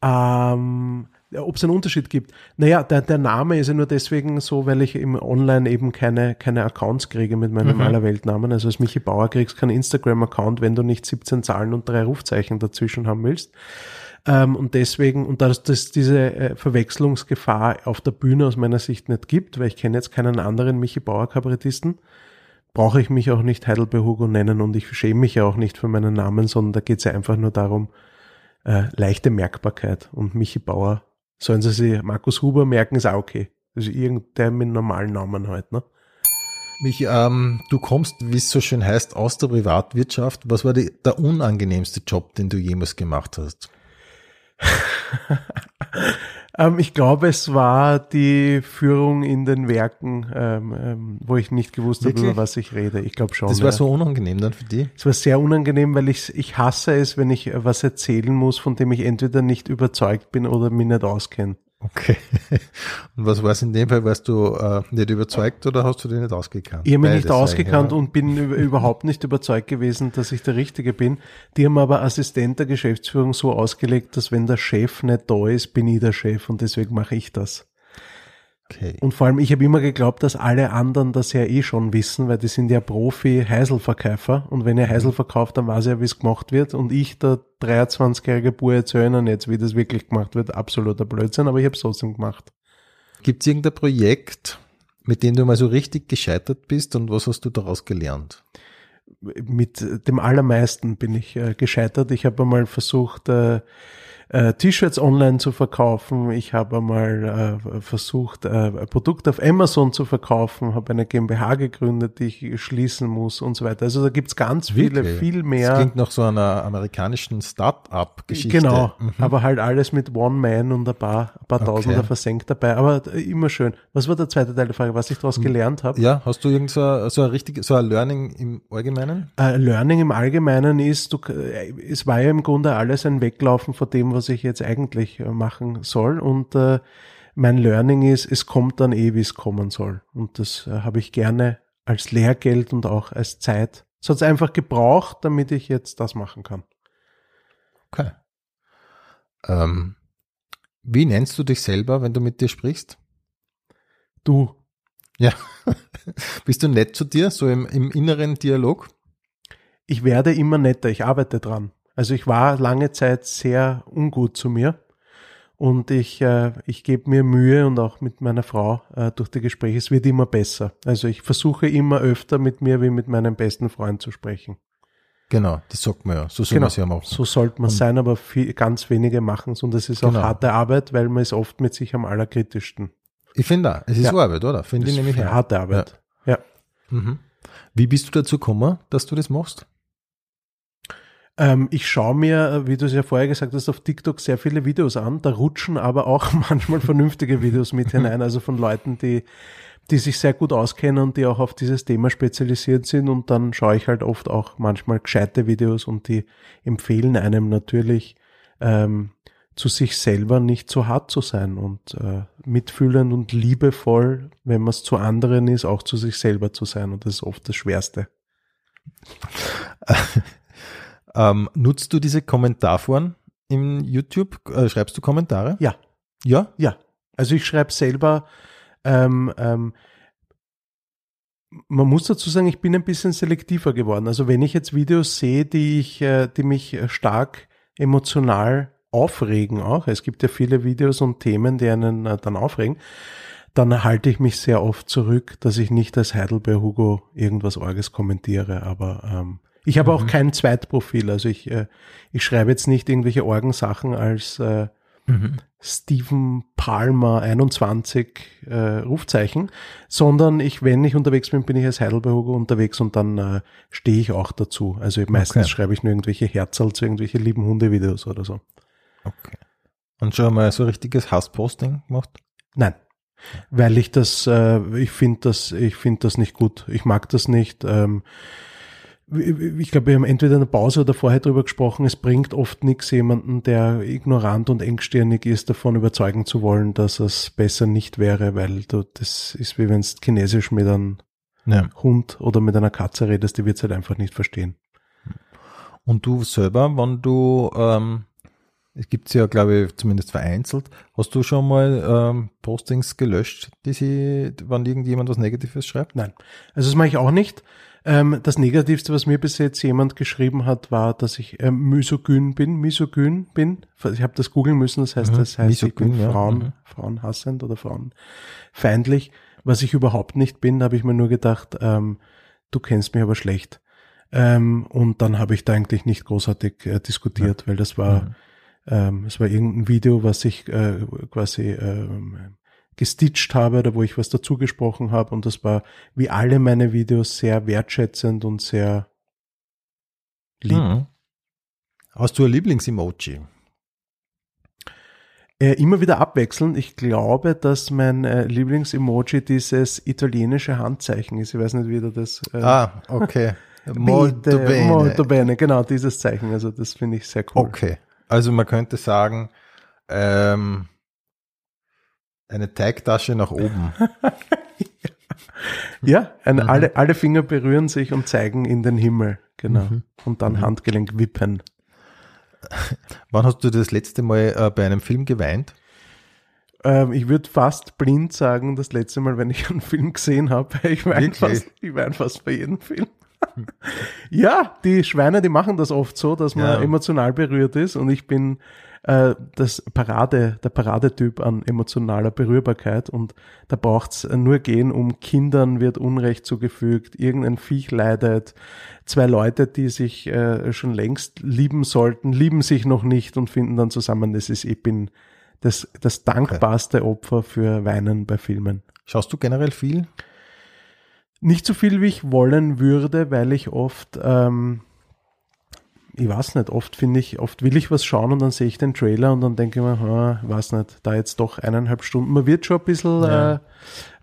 ähm, ob es einen Unterschied gibt. Naja, der, der Name ist ja nur deswegen so, weil ich im Online eben keine, keine Accounts kriege mit meinem Allerweltnamen. Also als Michi Bauer kriegst keinen Instagram-Account, wenn du nicht 17 Zahlen und drei Rufzeichen dazwischen haben willst. Ähm, und deswegen, und da es das diese äh, Verwechslungsgefahr auf der Bühne aus meiner Sicht nicht gibt, weil ich kenne jetzt keinen anderen Michi Bauer Kabarettisten, brauche ich mich auch nicht Heidelberg Hugo nennen und ich schäme mich ja auch nicht für meinen Namen, sondern da geht es ja einfach nur darum, äh, leichte Merkbarkeit. Und Michi Bauer, sollen sie sich Markus Huber merken, ist auch okay. Also irgendein mit normalen Namen halt, ne? Michi, ähm, du kommst, wie es so schön heißt, aus der Privatwirtschaft. Was war die, der unangenehmste Job, den du jemals gemacht hast? [LAUGHS] Ähm, ich glaube, es war die Führung in den Werken, ähm, ähm, wo ich nicht gewusst habe, über was ich rede. Ich glaube schon. Das ja. war so unangenehm dann für dich? Es war sehr unangenehm, weil ich, ich hasse es, wenn ich was erzählen muss, von dem ich entweder nicht überzeugt bin oder mich nicht auskenne. Okay. [LAUGHS] Und was war es in dem Fall? Warst du äh, nicht überzeugt oder hast du dich nicht ausgekannt? Ich habe mich nicht ausgekannt eigentlich, und bin [LAUGHS] über, überhaupt nicht überzeugt gewesen, dass ich der Richtige bin. Die haben aber Assistent der Geschäftsführung so ausgelegt, dass wenn der Chef nicht da ist, bin ich der Chef und deswegen mache ich das. Okay. Und vor allem, ich habe immer geglaubt, dass alle anderen das ja eh schon wissen, weil die sind ja Profi-Heiselverkäufer und wenn ihr Heisel verkauft, dann weiß ja, wie es gemacht wird und ich, der 23-jährige Bub, erzähle ihnen jetzt, wie das wirklich gemacht wird. Absoluter Blödsinn, aber ich habe es trotzdem gemacht. Gibt es irgendein Projekt, mit dem du mal so richtig gescheitert bist und was hast du daraus gelernt? mit dem allermeisten bin ich äh, gescheitert. Ich habe einmal versucht, äh, äh, T-Shirts online zu verkaufen. Ich habe einmal äh, versucht, äh, ein Produkt auf Amazon zu verkaufen, habe eine GmbH gegründet, die ich schließen muss und so weiter. Also da gibt's ganz viele, Wirklich? viel Das mehr. klingt nach so einer amerikanischen Start-up-Geschichte. Genau, Mhm. aber halt alles mit One Man und ein paar, ein paar Okay. Tausender versenkt dabei. Aber äh, immer schön. Was war der zweite Teil der Frage, was ich daraus gelernt habe? Ja, hast du irgend so ein, so ein richtig, so ein Learning im Allgemeinen? Äh, Learning im Allgemeinen ist, du, äh, es war ja im Grunde alles ein Weglaufen vor dem, was ich jetzt eigentlich äh, machen soll. Und äh, mein Learning ist, es kommt dann eh, wie es kommen soll. Und das äh, habe ich gerne als Lehrgeld und auch als Zeit. Es hat einfach gebraucht, damit ich jetzt das machen kann. Okay. Ähm, wie nennst du dich selber, wenn du mit dir sprichst? Du, Ja. [LAUGHS] Bist du nett zu dir, so im, im inneren Dialog? ich werde immer netter, ich arbeite dran. Also ich war lange Zeit sehr ungut zu mir Und ich, äh, ich gebe mir Mühe und auch mit meiner Frau äh, durch die Gespräche, es wird immer besser. Also ich versuche immer öfter mit mir wie mit meinem besten Freund zu sprechen. Genau, das sagt man ja. So soll Genau, man es ja machen. so sollte man sein, aber viel, ganz wenige machen es und das ist auch Genau. harte Arbeit, weil man ist oft mit sich am allerkritischsten. Ich finde auch, es ist Ja. Arbeit, oder? Finde ich nämlich ist auch. harte Arbeit. Ja. Mhm. Wie bist du dazu gekommen, dass du das machst? Ähm, ich schaue mir, äh, wie du es ja vorher gesagt hast, auf TikTok sehr viele Videos an. Da rutschen aber auch [LAUGHS] manchmal vernünftige Videos mit hinein, also von Leuten, die, die sich sehr gut auskennen und die auch auf dieses Thema spezialisiert sind. Und dann schaue ich halt oft auch manchmal gescheite Videos und die empfehlen einem natürlich, ähm, zu sich selber nicht so hart zu sein und äh, mitfühlend und liebevoll, wenn man es zu anderen ist, auch zu sich selber zu sein. Und das ist oft das Schwerste. [LAUGHS] Ähm, nutzt du diese Kommentarforen im YouTube? Äh, schreibst du Kommentare? Ja. Ja? Ja, also ich schreibe selber, ähm, ähm, man muss dazu sagen, ich bin ein bisschen selektiver geworden. Also wenn ich jetzt Videos sehe, die ich, äh, die mich stark emotional aufregen auch, es gibt ja viele Videos und Themen, die einen äh, dann aufregen, dann halte ich mich sehr oft zurück, dass ich nicht als Heidelberg Hugo irgendwas Orges kommentiere, aber ähm, ich habe auch kein Zweitprofil, also ich, äh, ich schreibe jetzt nicht irgendwelche Orgensachen als äh, Mhm. Stephen Palmer 21 äh, Rufzeichen, sondern ich, wenn ich unterwegs bin, bin ich als Heidelberger unterwegs und dann äh, stehe ich auch dazu. Also meistens Okay. schreibe ich nur irgendwelche Herzl zu irgendwelche lieben Hundevideos oder so. Okay. Und schon mal so richtiges Hassposting gemacht? Nein. Weil ich das, äh, ich finde das, ich finde das nicht gut. Ich mag das nicht. Ähm, ich glaube, wir haben entweder in der Pause oder vorher drüber gesprochen, es bringt oft nichts, jemanden, der ignorant und engstirnig ist, davon überzeugen zu wollen, dass es besser nicht wäre, weil du, das ist wie wenn du Chinesisch mit einem Ja. Hund oder mit einer Katze redest, die wird es halt einfach nicht verstehen. Und du selber, wenn du, ähm, es gibt's ja, glaube ich, zumindest vereinzelt, hast du schon mal ähm, Postings gelöscht, die sie, wenn irgendjemand was Negatives schreibt? Nein. Also das mache ich auch nicht. Ähm, das Negativste, was mir bis jetzt jemand geschrieben hat, war, dass ich ähm, misogyn bin, misogyn bin. Ich habe das googeln müssen, das heißt, Mhm. das heißt, ich bin Misogyn, ja. Frauen, Mhm. frauenhassend oder frauenfeindlich, was ich überhaupt nicht bin, habe ich mir nur gedacht, ähm, du kennst mich aber schlecht. Ähm, und dann habe ich da eigentlich nicht großartig äh, diskutiert, weil das war, Mhm. Ähm, es war irgendein Video, was ich äh, quasi ähm, gestitcht habe oder wo ich was dazu gesprochen habe und das war wie alle meine Videos sehr wertschätzend und sehr lieb. Mhm. Hast du ein Lieblings-Emoji? Äh, immer wieder abwechselnd. Ich glaube, dass mein äh, Lieblings-Emoji dieses italienische Handzeichen ist. Ich weiß nicht, wie du das. Äh, Ah, okay. [LAUGHS] Bitte, Molto bene, genau, dieses Zeichen. Also das finde ich sehr cool. Okay. Also man könnte sagen, ähm, eine Teigtasche nach oben. [LAUGHS] Ja, ein, Mhm. alle, alle Finger berühren sich und zeigen in den Himmel. Genau. Mhm. Und dann Handgelenk wippen. Wann hast du das letzte Mal äh, bei einem Film geweint? Ähm, ich würde fast blind sagen, das letzte Mal, wenn ich einen Film gesehen habe. [LAUGHS] Ich weine fast, ich weine fast bei jedem Film. Ja, die Schweine, die machen das oft so, dass man Ja. emotional berührt ist und ich bin äh, das Parade, der Paradetyp an emotionaler Berührbarkeit und da braucht's nur gehen, um Kindern wird Unrecht zugefügt, irgendein Viech leidet, zwei Leute, die sich äh, schon längst lieben sollten, lieben sich noch nicht und finden dann zusammen, das ist, ich bin das, das dankbarste Opfer für Weinen bei Filmen. Schaust du generell viel? Nicht so viel, wie ich wollen würde, weil ich oft, ähm, ich weiß nicht, oft finde ich, oft will ich was schauen und dann sehe ich den Trailer und dann denke ich mir, ah, weiß nicht, da jetzt doch eineinhalb Stunden. Man wird schon ein bisschen, Ja. äh,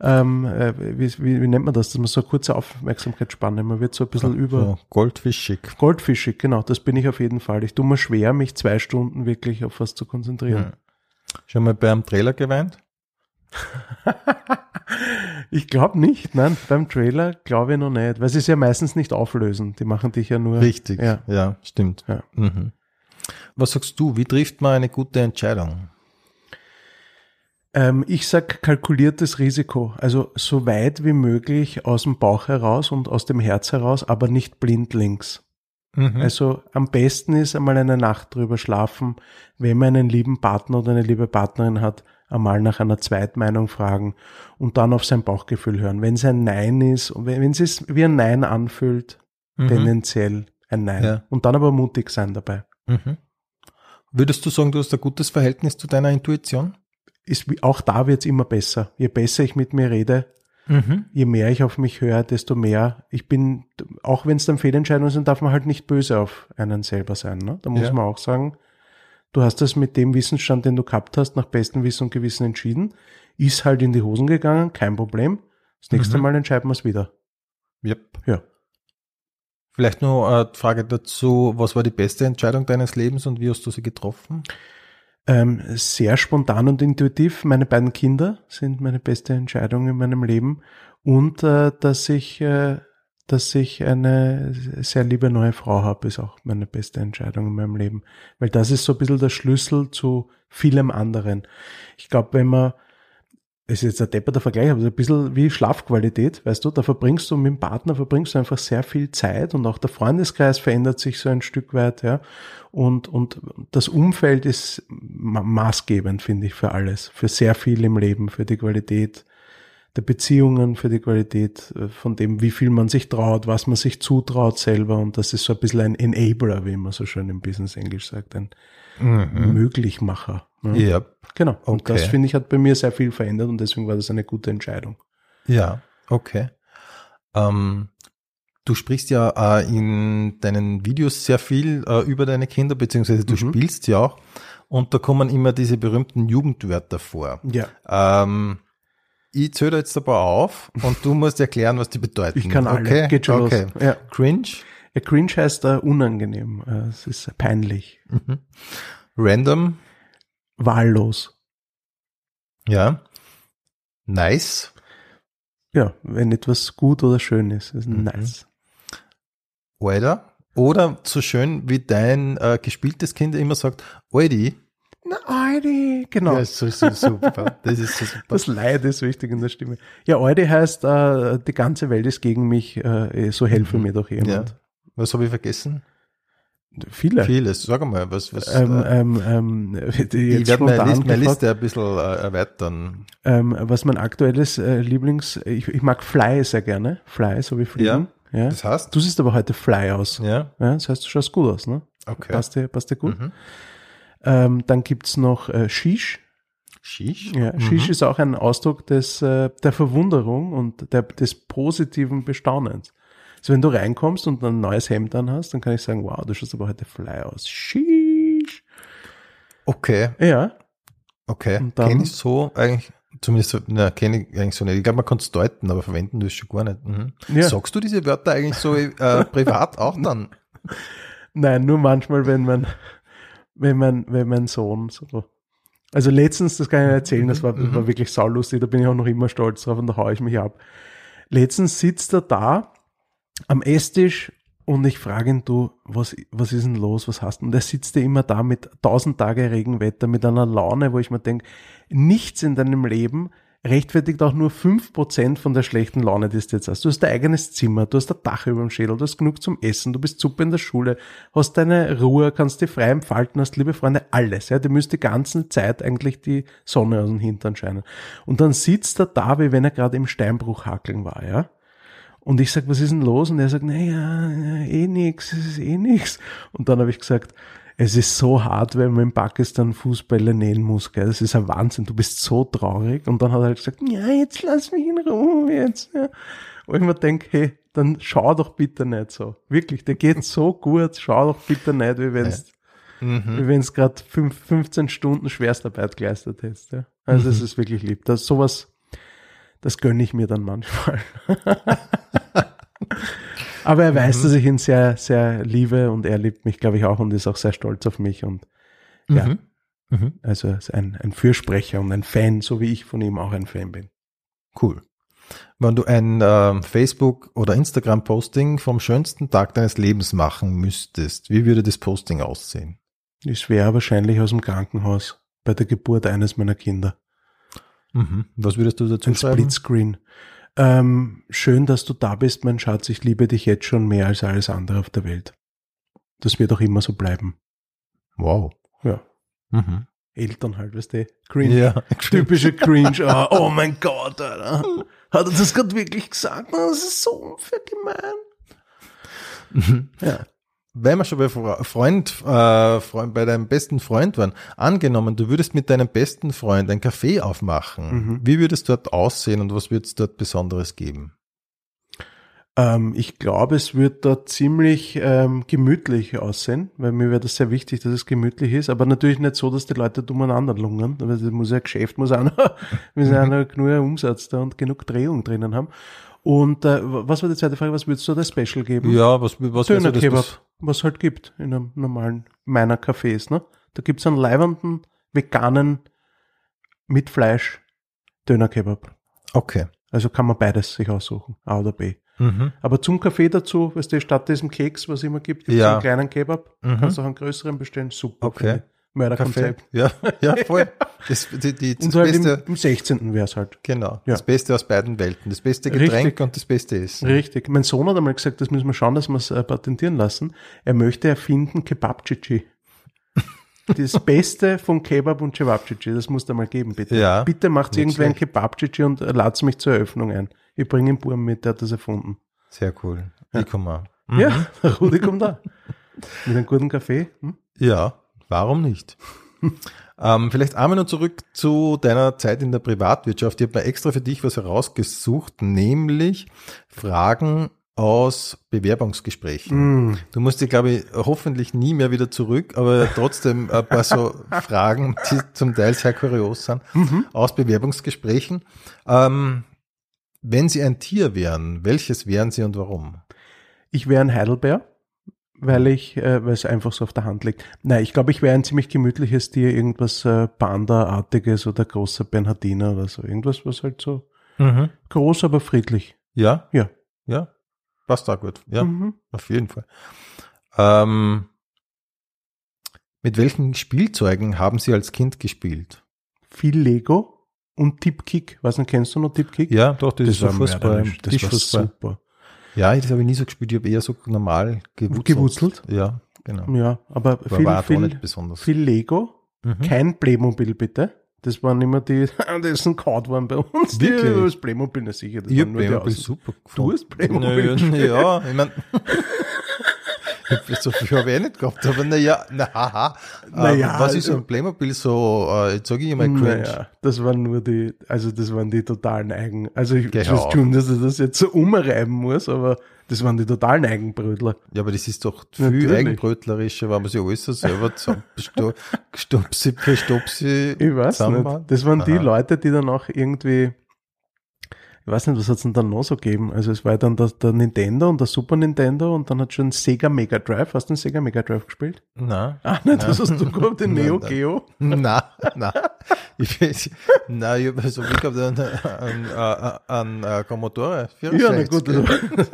ähm, äh, wie, wie, wie nennt man das, dass man so eine kurze Aufmerksamkeitsspanne, man wird so ein bisschen über. So goldfischig. Goldfischig, genau, das bin ich auf jeden Fall. Ich tue mir schwer, mich zwei Stunden wirklich auf was zu konzentrieren. Schon mal beim Trailer geweint? [LAUGHS] Ich glaube nicht, nein, beim Trailer glaube ich noch nicht, weil sie es ja meistens nicht auflösen. Die machen dich ja nur. Richtig. Ja. ja stimmt. Ja. Mhm. Was sagst du? Wie trifft man eine gute Entscheidung? Ähm, ich sag kalkuliertes Risiko, also so weit wie möglich aus dem Bauch heraus und aus dem Herz heraus, aber nicht blindlings. Mhm. Also am besten ist einmal eine Nacht drüber schlafen, wenn man einen lieben Partner oder eine liebe Partnerin hat, einmal nach einer Zweitmeinung fragen und dann auf sein Bauchgefühl hören. Wenn es ein Nein ist, wenn es sich wie ein Nein anfühlt, Mhm. tendenziell ein Nein. Ja. Und dann aber mutig sein dabei. Mhm. Würdest du sagen, du hast ein gutes Verhältnis zu deiner Intuition? Ist, auch da wird's immer besser. Je besser ich mit mir rede, Mhm. je mehr ich auf mich höre, desto mehr. Ich bin, auch wenn es dann Fehlentscheidungen sind, darf man halt nicht böse auf einen selber sein. Ne? Da muss Ja. man auch sagen, du hast das mit dem Wissensstand, den du gehabt hast, nach bestem Wissen und Gewissen entschieden. Ist halt in die Hosen gegangen, kein Problem. Das nächste Mhm. Mal entscheiden wir es wieder. Yep. Ja. Vielleicht noch eine Frage dazu, was war die beste Entscheidung deines Lebens und wie hast du sie getroffen? Ähm, sehr spontan und intuitiv. Meine beiden Kinder sind meine beste Entscheidung in meinem Leben. Und äh, dass ich, äh, dass ich eine sehr liebe neue Frau habe, ist auch meine beste Entscheidung in meinem Leben. Weil das ist so ein bisschen der Schlüssel zu vielem anderen. Ich glaube, wenn man, ist jetzt ein depperter Vergleich, aber so ein bisschen wie Schlafqualität, weißt du, da verbringst du mit dem Partner, verbringst du einfach sehr viel Zeit und auch der Freundeskreis verändert sich so ein Stück weit, ja. Und, und das Umfeld ist ma maßgebend, finde ich, für alles, für sehr viel im Leben, für die Qualität der Beziehungen, für die Qualität äh, von dem, wie viel man sich traut, was man sich zutraut selber. Und das ist so ein bisschen ein Enabler, wie man so schön im Business Englisch sagt, ein Möglichmacher. ne? Ja. Genau. Und Okay. das, finde ich, hat bei mir sehr viel verändert und deswegen war das eine gute Entscheidung. Ja, okay. Ähm, du sprichst ja äh, in deinen Videos sehr viel äh, über deine Kinder, beziehungsweise du Mhm. spielst ja auch. Und da kommen immer diese berühmten Jugendwörter vor. Ja. Ähm, ich zähle jetzt ein paar auf und du musst erklären, was die bedeuten. Ich kann alle. Okay, Geht schon okay. los. Ja. Cringe, ja cringe heißt äh, unangenehm. Äh, es ist peinlich. random, Wahllos. ja, nice, Ja, wenn etwas gut oder schön ist, ist Mhm. nice. Alter. Oder so schön wie dein äh, gespieltes Kind immer sagt, Aldi. Na, Aldi. Genau. Ja, so, so super. Das ist so super. Das Leid ist wichtig in der Stimme. Ja, Aldi heißt, äh, die ganze Welt ist gegen mich, äh, so helfe mir doch ja. jemand. Was habe ich vergessen? Viele. Vieles. Sag mal, was, was Ähm, äh, ähm, ähm, ich werde meine, Liste, meine Liste ein bisschen äh, erweitern. ähm, was mein aktuelles äh, Lieblings, ich, ich mag Fly sehr gerne. Fly, so wie Fliegen. Ja. Das heißt? Du siehst aber heute Fly aus. Ja, Ja, das heißt, du schaust gut aus, ne? okay. Passt dir, passt dir gut. Mhm. Ähm, dann gibt's noch äh, Shish. Shish. Ja, Shish ist auch ein Ausdruck des, äh, der Verwunderung und der, des positiven Bestaunens. Also wenn du reinkommst und ein neues Hemd an hast, dann kann ich sagen, wow, du schaust aber heute fly aus. Shish. Okay, Ja, okay. Und dann- Kenne ich so eigentlich, zumindest, so- na, kenne ich eigentlich so nicht. Ich glaube, man kann es deuten, aber verwenden du es schon gar nicht. Mhm. Ja. Sagst du diese Wörter eigentlich so äh, privat auch dann? [LAUGHS] nein, nur manchmal, wenn man, wenn man, wenn mein Sohn so. Also letztens, das kann ich erzählen, das war, war wirklich saulustig, da bin ich auch noch immer stolz drauf und da haue ich mich ab. Letztens sitzt er da am Esstisch und ich frage ihn, du, was, was ist denn los, was hast du? Und er sitzt ja immer da mit tausend Tage Regenwetter, mit einer Laune, wo ich mir denke, nichts in deinem Leben rechtfertigt auch nur fünf Prozent von der schlechten Laune, die du jetzt hast. Du hast dein eigenes Zimmer, du hast ein Dach über dem Schädel, du hast genug zum Essen, du bist super in der Schule, hast deine Ruhe, kannst dich frei entfalten, hast liebe Freunde, alles. Ja, dir müsste die ganze Zeit eigentlich die Sonne aus dem Hintern scheinen. Und dann sitzt er da, wie wenn er gerade im Steinbruch hackeln war, ja. Und ich sag, was ist denn los? Und er sagt, naja, eh nix, es ist eh nix. Und dann habe ich gesagt, es ist so hart, wenn man in Pakistan Fußbälle nähen muss, gell? Das ist ein Wahnsinn, du bist so traurig. Und dann hat er halt gesagt, ja, jetzt lass mich in Ruhe jetzt. Ja. Und ich mir denke, hey, dann schau doch bitte nicht so. Wirklich, der geht so [LAUGHS] gut, schau doch bitte nicht, wie wenn's, wie wenn's gerade 15 Stunden Schwerstarbeit geleistet hättest. Ja. Also es ist wirklich lieb. Das sowas, das gönne ich mir dann manchmal. [LAUGHS] Aber er weiß, dass ich ihn sehr, sehr liebe und er liebt mich, glaube ich, auch und ist auch sehr stolz auf mich und ja, Mhm. Mhm. also er ist ein, ein Fürsprecher und ein Fan, so wie ich von ihm auch ein Fan bin. Cool. Wenn du ein ähm, Facebook- oder Instagram-Posting vom schönsten Tag deines Lebens machen müsstest, wie würde das Posting aussehen? Ich wäre wahrscheinlich aus dem Krankenhaus bei der Geburt eines meiner Kinder. Mhm. Was würdest du dazu Ein schreiben? Splitscreen. Ähm, schön, dass du da bist, mein Schatz. Ich liebe dich jetzt schon mehr als alles andere auf der Welt. Das wird auch immer so bleiben. Wow. Ja. Mhm. Eltern halt, weißt du? Cringe. Ja, [LAUGHS] Typische Cringe. Ah, oh mein Gott, Alter. Hat er das gerade wirklich gesagt? Das ist so unfair gemein. ja. Wenn wir schon bei Fre- Freund, äh, Freund, bei deinem besten Freund waren, angenommen, du würdest mit deinem besten Freund ein Café aufmachen, Mhm. wie würde es dort aussehen und was würde es dort Besonderes geben? Ähm, ich glaube, es wird da ziemlich ähm, gemütlich aussehen, weil mir wäre das sehr wichtig, dass es gemütlich ist, aber natürlich nicht so, dass die Leute dumm aneinander lungern, weil das muss ja Geschäft, muss auch noch, wir sind ja noch genug Umsatz da und genug Drehung drinnen haben. Und äh, was war die zweite Frage, was würdest du da Special geben? Ja, was, was wäre so das, was halt gibt in einem normalen meiner Cafés, ne? Da gibt's einen leibenden, veganen, mit Fleisch Döner-Kebab. Okay. Also kann man beides sich aussuchen, A oder B. Mhm. Aber zum Kaffee dazu, weißt du, statt diesem Keks, was es immer gibt, gibt's Ja. einen kleinen Kebab. Mhm. Kannst auch einen größeren bestellen. Super. Okay. Mörderkonzept. Ja, ja, [LAUGHS] voll. Das, die, die, das Und halt im, Beste, im 16. wär's halt. genau, Ja. das Beste aus beiden Welten. Das beste Getränk Richtig. und das beste Essen. Richtig. Mein Sohn hat einmal gesagt, das müssen wir schauen, dass wir es äh, patentieren lassen. Er möchte erfinden Kebabchichi. Das [LAUGHS] Beste von Kebab und Cevapcici, das muss da mal geben, bitte. Ja, bitte macht irgendwer ein. Kebabchichi und äh, lad's mich zur Eröffnung ein. Ich bringe ihn Burm mit, der hat das erfunden. Sehr cool. Ich komme auch. Mhm. Ja, [LAUGHS] Rudi kommt da. Mit einem guten Kaffee. Hm? Ja, warum nicht? [LAUGHS] ähm, vielleicht einmal noch zurück zu deiner Zeit in der Privatwirtschaft. Ich habe mir extra für dich was herausgesucht, nämlich Fragen aus Bewerbungsgesprächen. Mm. Du musst dir, glaube ich, hoffentlich nie mehr wieder zurück, aber trotzdem ein paar so [LAUGHS] Fragen, die zum Teil sehr kurios sind, aus Bewerbungsgesprächen. Ähm, wenn Sie ein Tier wären, welches wären Sie und warum? Ich wäre ein Heidelbeer, weil ich, äh, weil es einfach so auf der Hand liegt. Nein, ich glaube, ich wäre ein ziemlich gemütliches Tier, irgendwas äh, Panda-artiges oder großer Bernhardiner oder so. Irgendwas, was halt so groß, aber friedlich. Ja? Ja. Ja? Passt da gut. Ja. Mhm. Auf jeden Fall. Ähm, mit welchen Spielzeugen haben Sie als Kind gespielt? Viel Lego und Tipkick. Was nicht, kennst du noch Tipkick? Ja, doch, das, ist so war Fußball. Das war Tischfußball. super. Ja, das habe ich nie so gespielt. Ich habe eher so normal gewurzelt. Gewurzelt? Ja, genau. Ja, aber War, viel, war viel, besonders. viel Lego. Mhm. Kein Playmobil, bitte. Das waren immer die, [LAUGHS] das sind kaut waren bei uns. Wirklich? Die, das Playmobil, na sicher. Das Ich die Playmobil super Du hast Playmobil Nö? Ja, ich meine, [LAUGHS] so viel habe ich eh nicht gehabt, aber naja, na, haha. Naja, Ähm, was ist so also- ein Playmobil so, äh, jetzt sage ich immer cringe. Naja, das waren nur die, also das waren die totalen Eigen. Also ich Geh weiß schon, dass ich das jetzt so umreiben muss, aber das waren die totalen Eigenbrötler. Ja, aber das ist doch viel Natürlich. eigenbrötlerischer, weil man sich alles so selber zusammen- [LAUGHS] sto- stopsi für stopsi Ich weiß zusammenbaut. nicht. Das waren die Aha. Leute, die dann auch irgendwie, ich weiß nicht, was hat's denn dann noch so gegeben? Also es war dann der, der Nintendo und der Super Nintendo und dann hat schon Sega Mega Drive. Hast du den Sega Mega Drive gespielt? Nein. Ah, nein, das hast du gehabt, den [LAUGHS] Neo nein. Geo. Nein, nein. Ich weiß, nein, ich habe so wie gehabt an, an, an, an Commodore Ja, na 64. gut. Das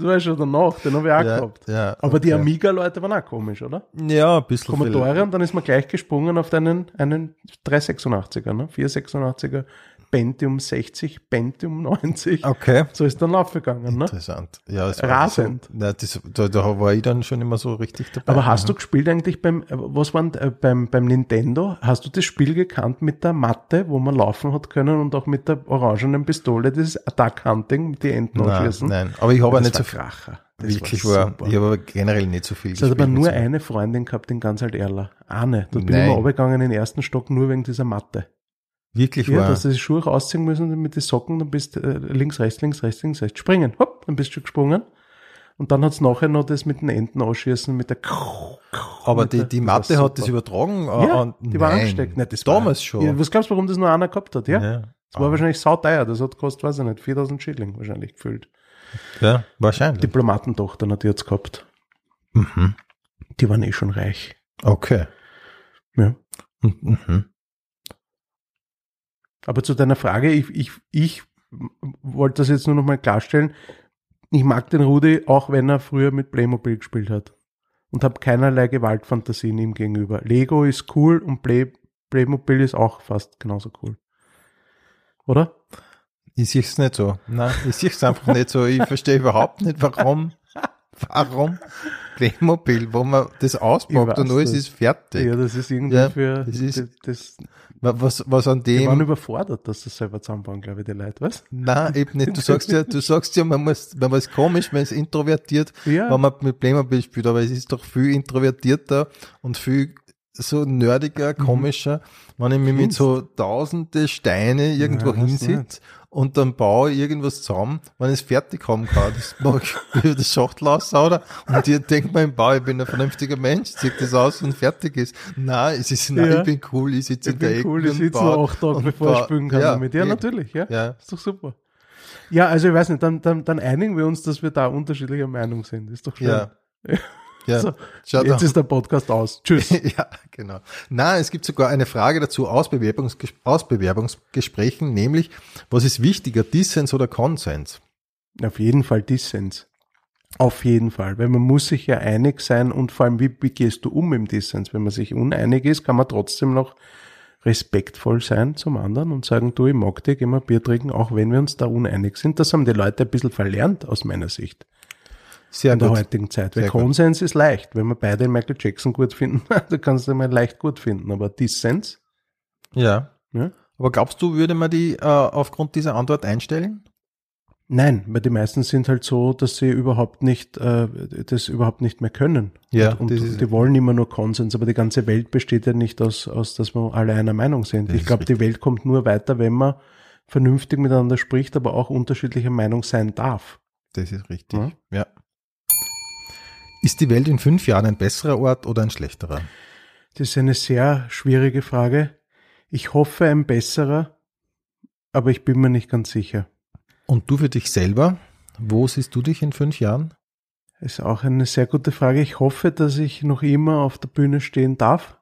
das war schon danach, den habe ich auch ja, gehabt. ja, Aber die okay. Amiga-Leute waren auch komisch, oder? Ja, ein bisschen. Commodore und dann ist man gleich gesprungen auf einen, einen 386er, ne? 486er, Pentium 60, Pentium 90. Okay. So ist dann aufgegangen, ne? Interessant. Ja, war Rasend. So, na, das, da, da war ich dann schon immer so richtig dabei. Aber hast du gespielt eigentlich beim, was waren, äh, beim, beim Nintendo, hast du das Spiel gekannt mit der Matte, wo man laufen hat können und auch mit der orangenen Pistole, dieses Attack Hunting, die Enten nein, anschießen? nein, aber ich habe das nicht so war viel. Das wirklich war war, ich habe aber generell nicht so viel Es hat aber nur so- eine Freundin gehabt in ganz alt Erla. Eine. Dort bin Nein. ich mal runtergegangen in den ersten Stock nur wegen dieser Matte. Wirklich Ja, war. dass du die Schuhe ausziehen müssen mit den Socken, dann bist äh, links, rechts, links, rechts, links, rechts. Springen, hopp, dann bist du gesprungen. Und dann hat's nachher noch das mit den Enten ausschießen, mit der aber mit die, die war Matte hat das übertragen. Ja, an- die war nein, angesteckt. Nein, das war- Damals schon. Ja, was glaubst du, warum das nur einer gehabt hat? Ja. ja. Das war wahrscheinlich sauteuer. Das hat gekostet, weiß ich nicht, 4000 Schilling wahrscheinlich gefühlt. ja, wahrscheinlich. Diplomatentochter hat die jetzt gehabt. Mhm. Die waren eh schon reich. Okay. Ja. Mhm. Aber zu deiner Frage, ich, ich, ich wollte das jetzt nur noch mal klarstellen. Ich mag den Rudi, auch wenn er früher mit Playmobil gespielt hat. Und habe keinerlei Gewaltfantasien ihm gegenüber. Lego ist cool und Play, Playmobil ist auch fast genauso cool. Oder? Ich sehe es nicht so. Nein, ich sehe es einfach nicht so. Ich verstehe überhaupt nicht, warum Warum Playmobil, wo man das auspackt und alles nicht. ist fertig? Ja, das ist irgendwie Ja, für, das ist- das, Was, was an die waren dem, überfordert, dass das selber zusammenbauen, glaube ich, die Leute, was? nein, eben nicht. Du [LAUGHS] sagst ja, du sagst ja, man muss, man ist komisch, man ist introvertiert, Ja. wenn man mit Playmobil spielt, aber es ist doch viel introvertierter und viel so nerdiger, komischer, wenn ich mich mit so tausende Steine irgendwo Ja, hinsitze und dann baue ich irgendwas zusammen, wenn ich es fertig haben kann. Das mag [LAUGHS] ich über das Schachtel oder? Und ihr denkt mir im Bau, ich bin ein vernünftiger Mensch, zieht das aus und fertig ist. Nein, es ist, nein, Ja. ich bin cool, ich sitze in der bin Ecke cool, ich sitze noch acht Tage, bevor ich spielen kann ja, damit. Ja, eben. natürlich, ja. Ja. Ist doch super. Ja, also ich weiß nicht, dann, dann, dann einigen wir uns, dass wir da unterschiedlicher Meinung sind. Ist doch schön. Ja. Ja, So. Jetzt ist der Podcast aus. Tschüss. [LAUGHS] ja, genau. Na, es gibt sogar eine Frage dazu aus, Bewerbungsges aus Bewerbungsgesprächen, nämlich, was ist wichtiger, Dissens oder Konsens? Auf jeden Fall Dissens. Auf jeden Fall, weil man muss sich ja einig sein und vor allem, wie, wie gehst du um im Dissens? Wenn man sich uneinig ist, kann man trotzdem noch respektvoll sein zum anderen und sagen, du, ich mag dich, gehen wir Bier trinken, auch wenn wir uns da uneinig sind. Das haben die Leute ein bisschen verlernt aus meiner Sicht Sehr in der gut. heutigen Zeit. Weil Sehr gut. Konsens ist leicht. Wenn wir beide Michael Jackson gut finden, [LAUGHS] da kannst du mal leicht gut finden. Aber Dissens, Ja. ja? Aber glaubst du, würde man die äh, aufgrund dieser Antwort einstellen? Nein, weil die meisten sind halt so, dass sie überhaupt nicht, äh, das überhaupt nicht mehr können. Ja, und, und die wollen immer nur Konsens, aber die ganze Welt besteht ja nicht aus, aus dass wir alle einer Meinung sind. Ich glaube, die. Welt kommt nur weiter, wenn man vernünftig miteinander spricht, aber auch unterschiedlicher Meinung sein darf. Das ist richtig. Ja. Ja. Ist die Welt in fünf Jahren ein besserer Ort oder ein schlechterer? Das ist eine sehr schwierige Frage. Ich hoffe ein besserer, aber ich bin mir nicht ganz sicher. Und du für dich selber, wo siehst du dich in fünf Jahren? Ist auch eine sehr gute Frage. Ich hoffe, dass ich noch immer auf der Bühne stehen darf.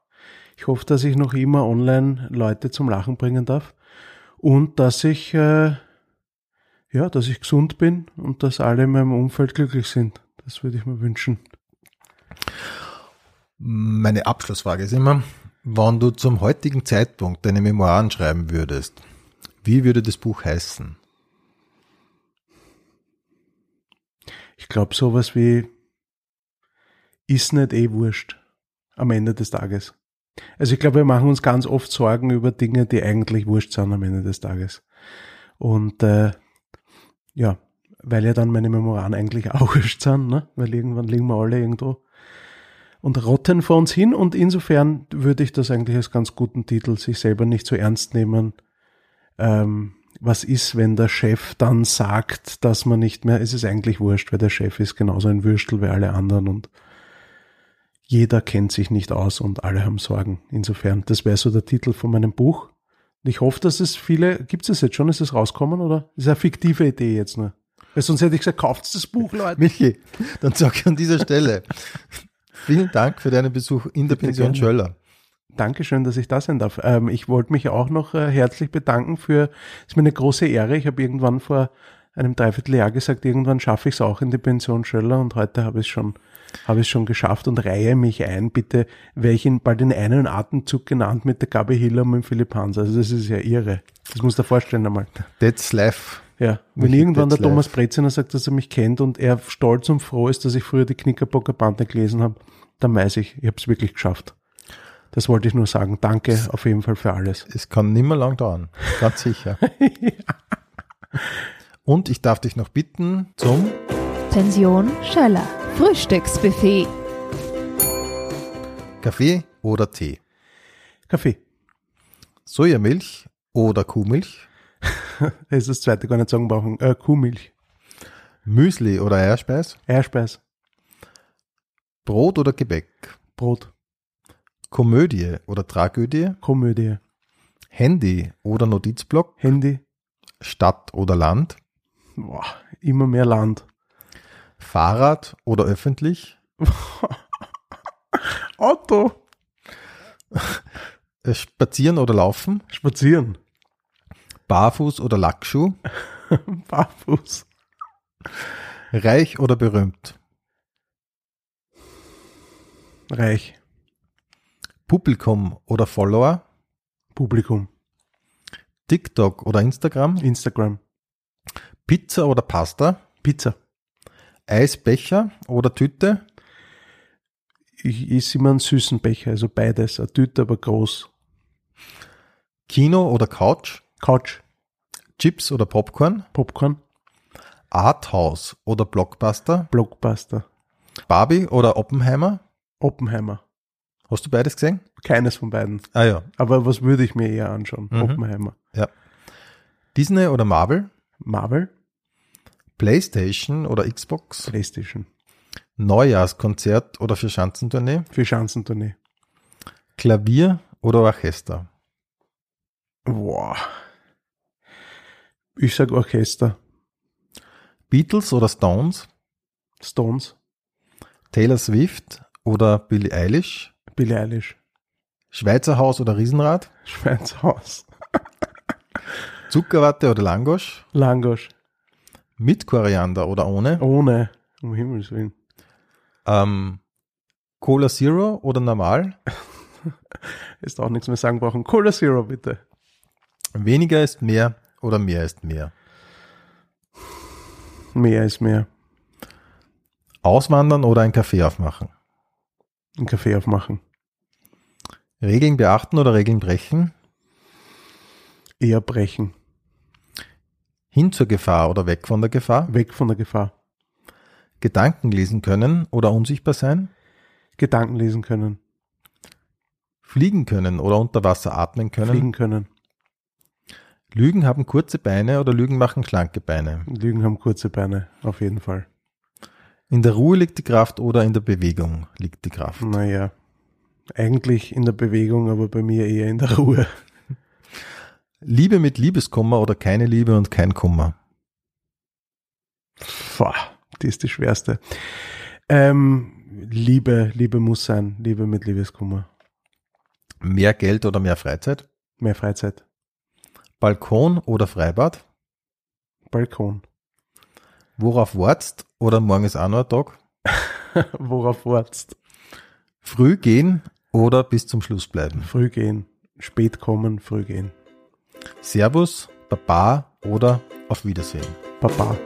Ich hoffe, dass ich noch immer online Leute zum Lachen bringen darf. Und dass ich, äh, ja, dass ich gesund bin und dass alle in meinem Umfeld glücklich sind. Das würde ich mir wünschen. Meine Abschlussfrage ist immer, wann du zum heutigen Zeitpunkt deine Memoiren schreiben würdest, wie würde das Buch heißen? Ich glaube, sowas wie ist nicht eh wurscht am Ende des Tages. Also ich glaube, wir machen uns ganz oft Sorgen über Dinge, die eigentlich wurscht sind am Ende des Tages. Und äh, ja, weil ja dann meine Memoiren eigentlich [LAUGHS] auch wurscht sind, ne? weil irgendwann liegen wir alle irgendwo und rotten vor uns hin und insofern würde ich das eigentlich als ganz guten Titel, sich selber nicht so ernst nehmen. Ähm, was ist, wenn der Chef dann sagt, dass man nicht mehr, es ist eigentlich wurscht, weil der Chef ist genauso ein Würstel wie alle anderen und jeder kennt sich nicht aus und alle haben Sorgen. Insofern, das wäre so der Titel von meinem Buch. Und ich hoffe, dass es viele, gibt es jetzt schon, ist es rauskommen oder? Ist eine fiktive Idee jetzt nur. Weil sonst hätte ich gesagt, kauft das Buch, [LAUGHS] Leute. Michi, dann sag ich an dieser Stelle, [LAUGHS] vielen Dank für deinen Besuch in der Bitte Pension gerne. Schöller. Dankeschön, dass ich da sein darf. Ähm, ich wollte mich auch noch äh, herzlich bedanken für, es ist mir eine große Ehre. Ich habe irgendwann vor einem Dreivierteljahr gesagt, irgendwann schaffe ich es auch in die Pension Schöller und heute habe ich es schon, habe ich schon geschafft und reihe mich ein. Bitte, wäre ich in, bald in einen Atemzug genannt mit der Gabi Hiller und mit dem Philipp Hans. Also das ist ja irre. Das muss du dir vorstellen einmal. That's life. Ja, wenn irgendwann der Thomas. Breziner sagt, dass er mich kennt und er stolz und froh ist, dass ich früher die Knickerbocker Bande gelesen habe, dann weiß ich, ich habe es wirklich geschafft. Das wollte ich nur sagen. Danke auf jeden Fall für alles. Es kann nimmer lang dauern, ganz sicher. [LAUGHS] Und ich darf dich noch bitten zum Pension Schöller. Frühstücksbuffet. Kaffee oder Tee, Kaffee. Sojamilch oder Kuhmilch, [LAUGHS] Das ist das zweite gar nicht sagen brauchen. Äh, Kuhmilch. Müsli oder Eierspeis, Eierspeis. Brot oder Gebäck, Brot. Komödie oder Tragödie, Komödie. Handy oder Notizblock, Handy. Stadt oder Land, Boah, immer mehr Land. Fahrrad oder öffentlich, [LAUGHS] Auto. Spazieren oder Laufen, Spazieren. Barfuß oder Lackschuh, [LAUGHS] Barfuß. reich oder berühmt, Reich. Publikum oder Follower, Publikum. TikTok oder Instagram, Instagram. Pizza oder Pasta, Pizza. Eisbecher oder Tüte? Ich esse immer einen süßen Becher, also beides. Eine Tüte, aber groß. Kino oder Couch? Couch, Chips oder Popcorn? Popcorn, Arthouse oder Blockbuster? Blockbuster, Barbie oder Oppenheimer? Oppenheimer. Hast du beides gesehen? Keines von beiden. Ah ja. Aber was würde ich mir eher anschauen? Mhm. Oppenheimer. ja. Disney oder Marvel? Marvel, Playstation oder Xbox? Playstation. Neujahrskonzert oder für Schanzentournee? Für Schanzentournee. Klavier oder Orchester? Boah. Ich sag Orchester. Beatles oder Stones? Stones, Taylor Swift oder Billie Eilish? Billie Eilish, Schweizer Haus oder Riesenrad? Schweizer Haus, [LAUGHS] Zuckerwatte oder Langosch? Langosch, Mit Koriander oder ohne? ohne, um Himmels Willen. Ähm, Cola Zero oder normal? [LAUGHS] Ist auch nichts mehr sagen brauchen. Cola Zero, bitte. Weniger ist mehr oder mehr ist mehr? Mehr ist mehr. Auswandern oder ein Café aufmachen? Einen Kaffee aufmachen. Regeln beachten oder Regeln brechen? Eher brechen. Hin zur Gefahr oder weg von der Gefahr? Weg von der Gefahr. Gedanken lesen können oder unsichtbar sein? Gedanken lesen können. Fliegen können oder unter Wasser atmen können? Fliegen können. Lügen haben kurze Beine oder Lügen machen schlanke Beine? Lügen haben kurze Beine. Auf jeden Fall. In der Ruhe liegt die Kraft oder in der Bewegung liegt die Kraft? Naja. Eigentlich in der Bewegung, aber bei mir eher in der Ruhe. Liebe mit Liebeskummer oder keine Liebe und kein Kummer? Boah, die ist die schwerste. Ähm, Liebe, Liebe muss sein. Liebe mit Liebeskummer. Mehr Geld oder mehr Freizeit? Mehr Freizeit. Balkon oder Freibad? Balkon. Worauf wartest oder morgen ist auch noch ein Tag? [LAUGHS] Worauf wartest? Früh gehen oder bis zum Schluss bleiben? Früh gehen. Spät kommen, früh gehen. Servus, Baba oder auf Wiedersehen? Papa.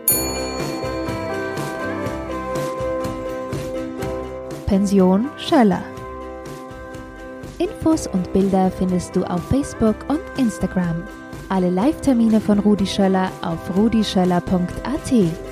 Pension Schöller. Infos und Bilder findest du auf Facebook und Instagram. Alle Live-Termine von Rudi Schöller auf rudischöller.at.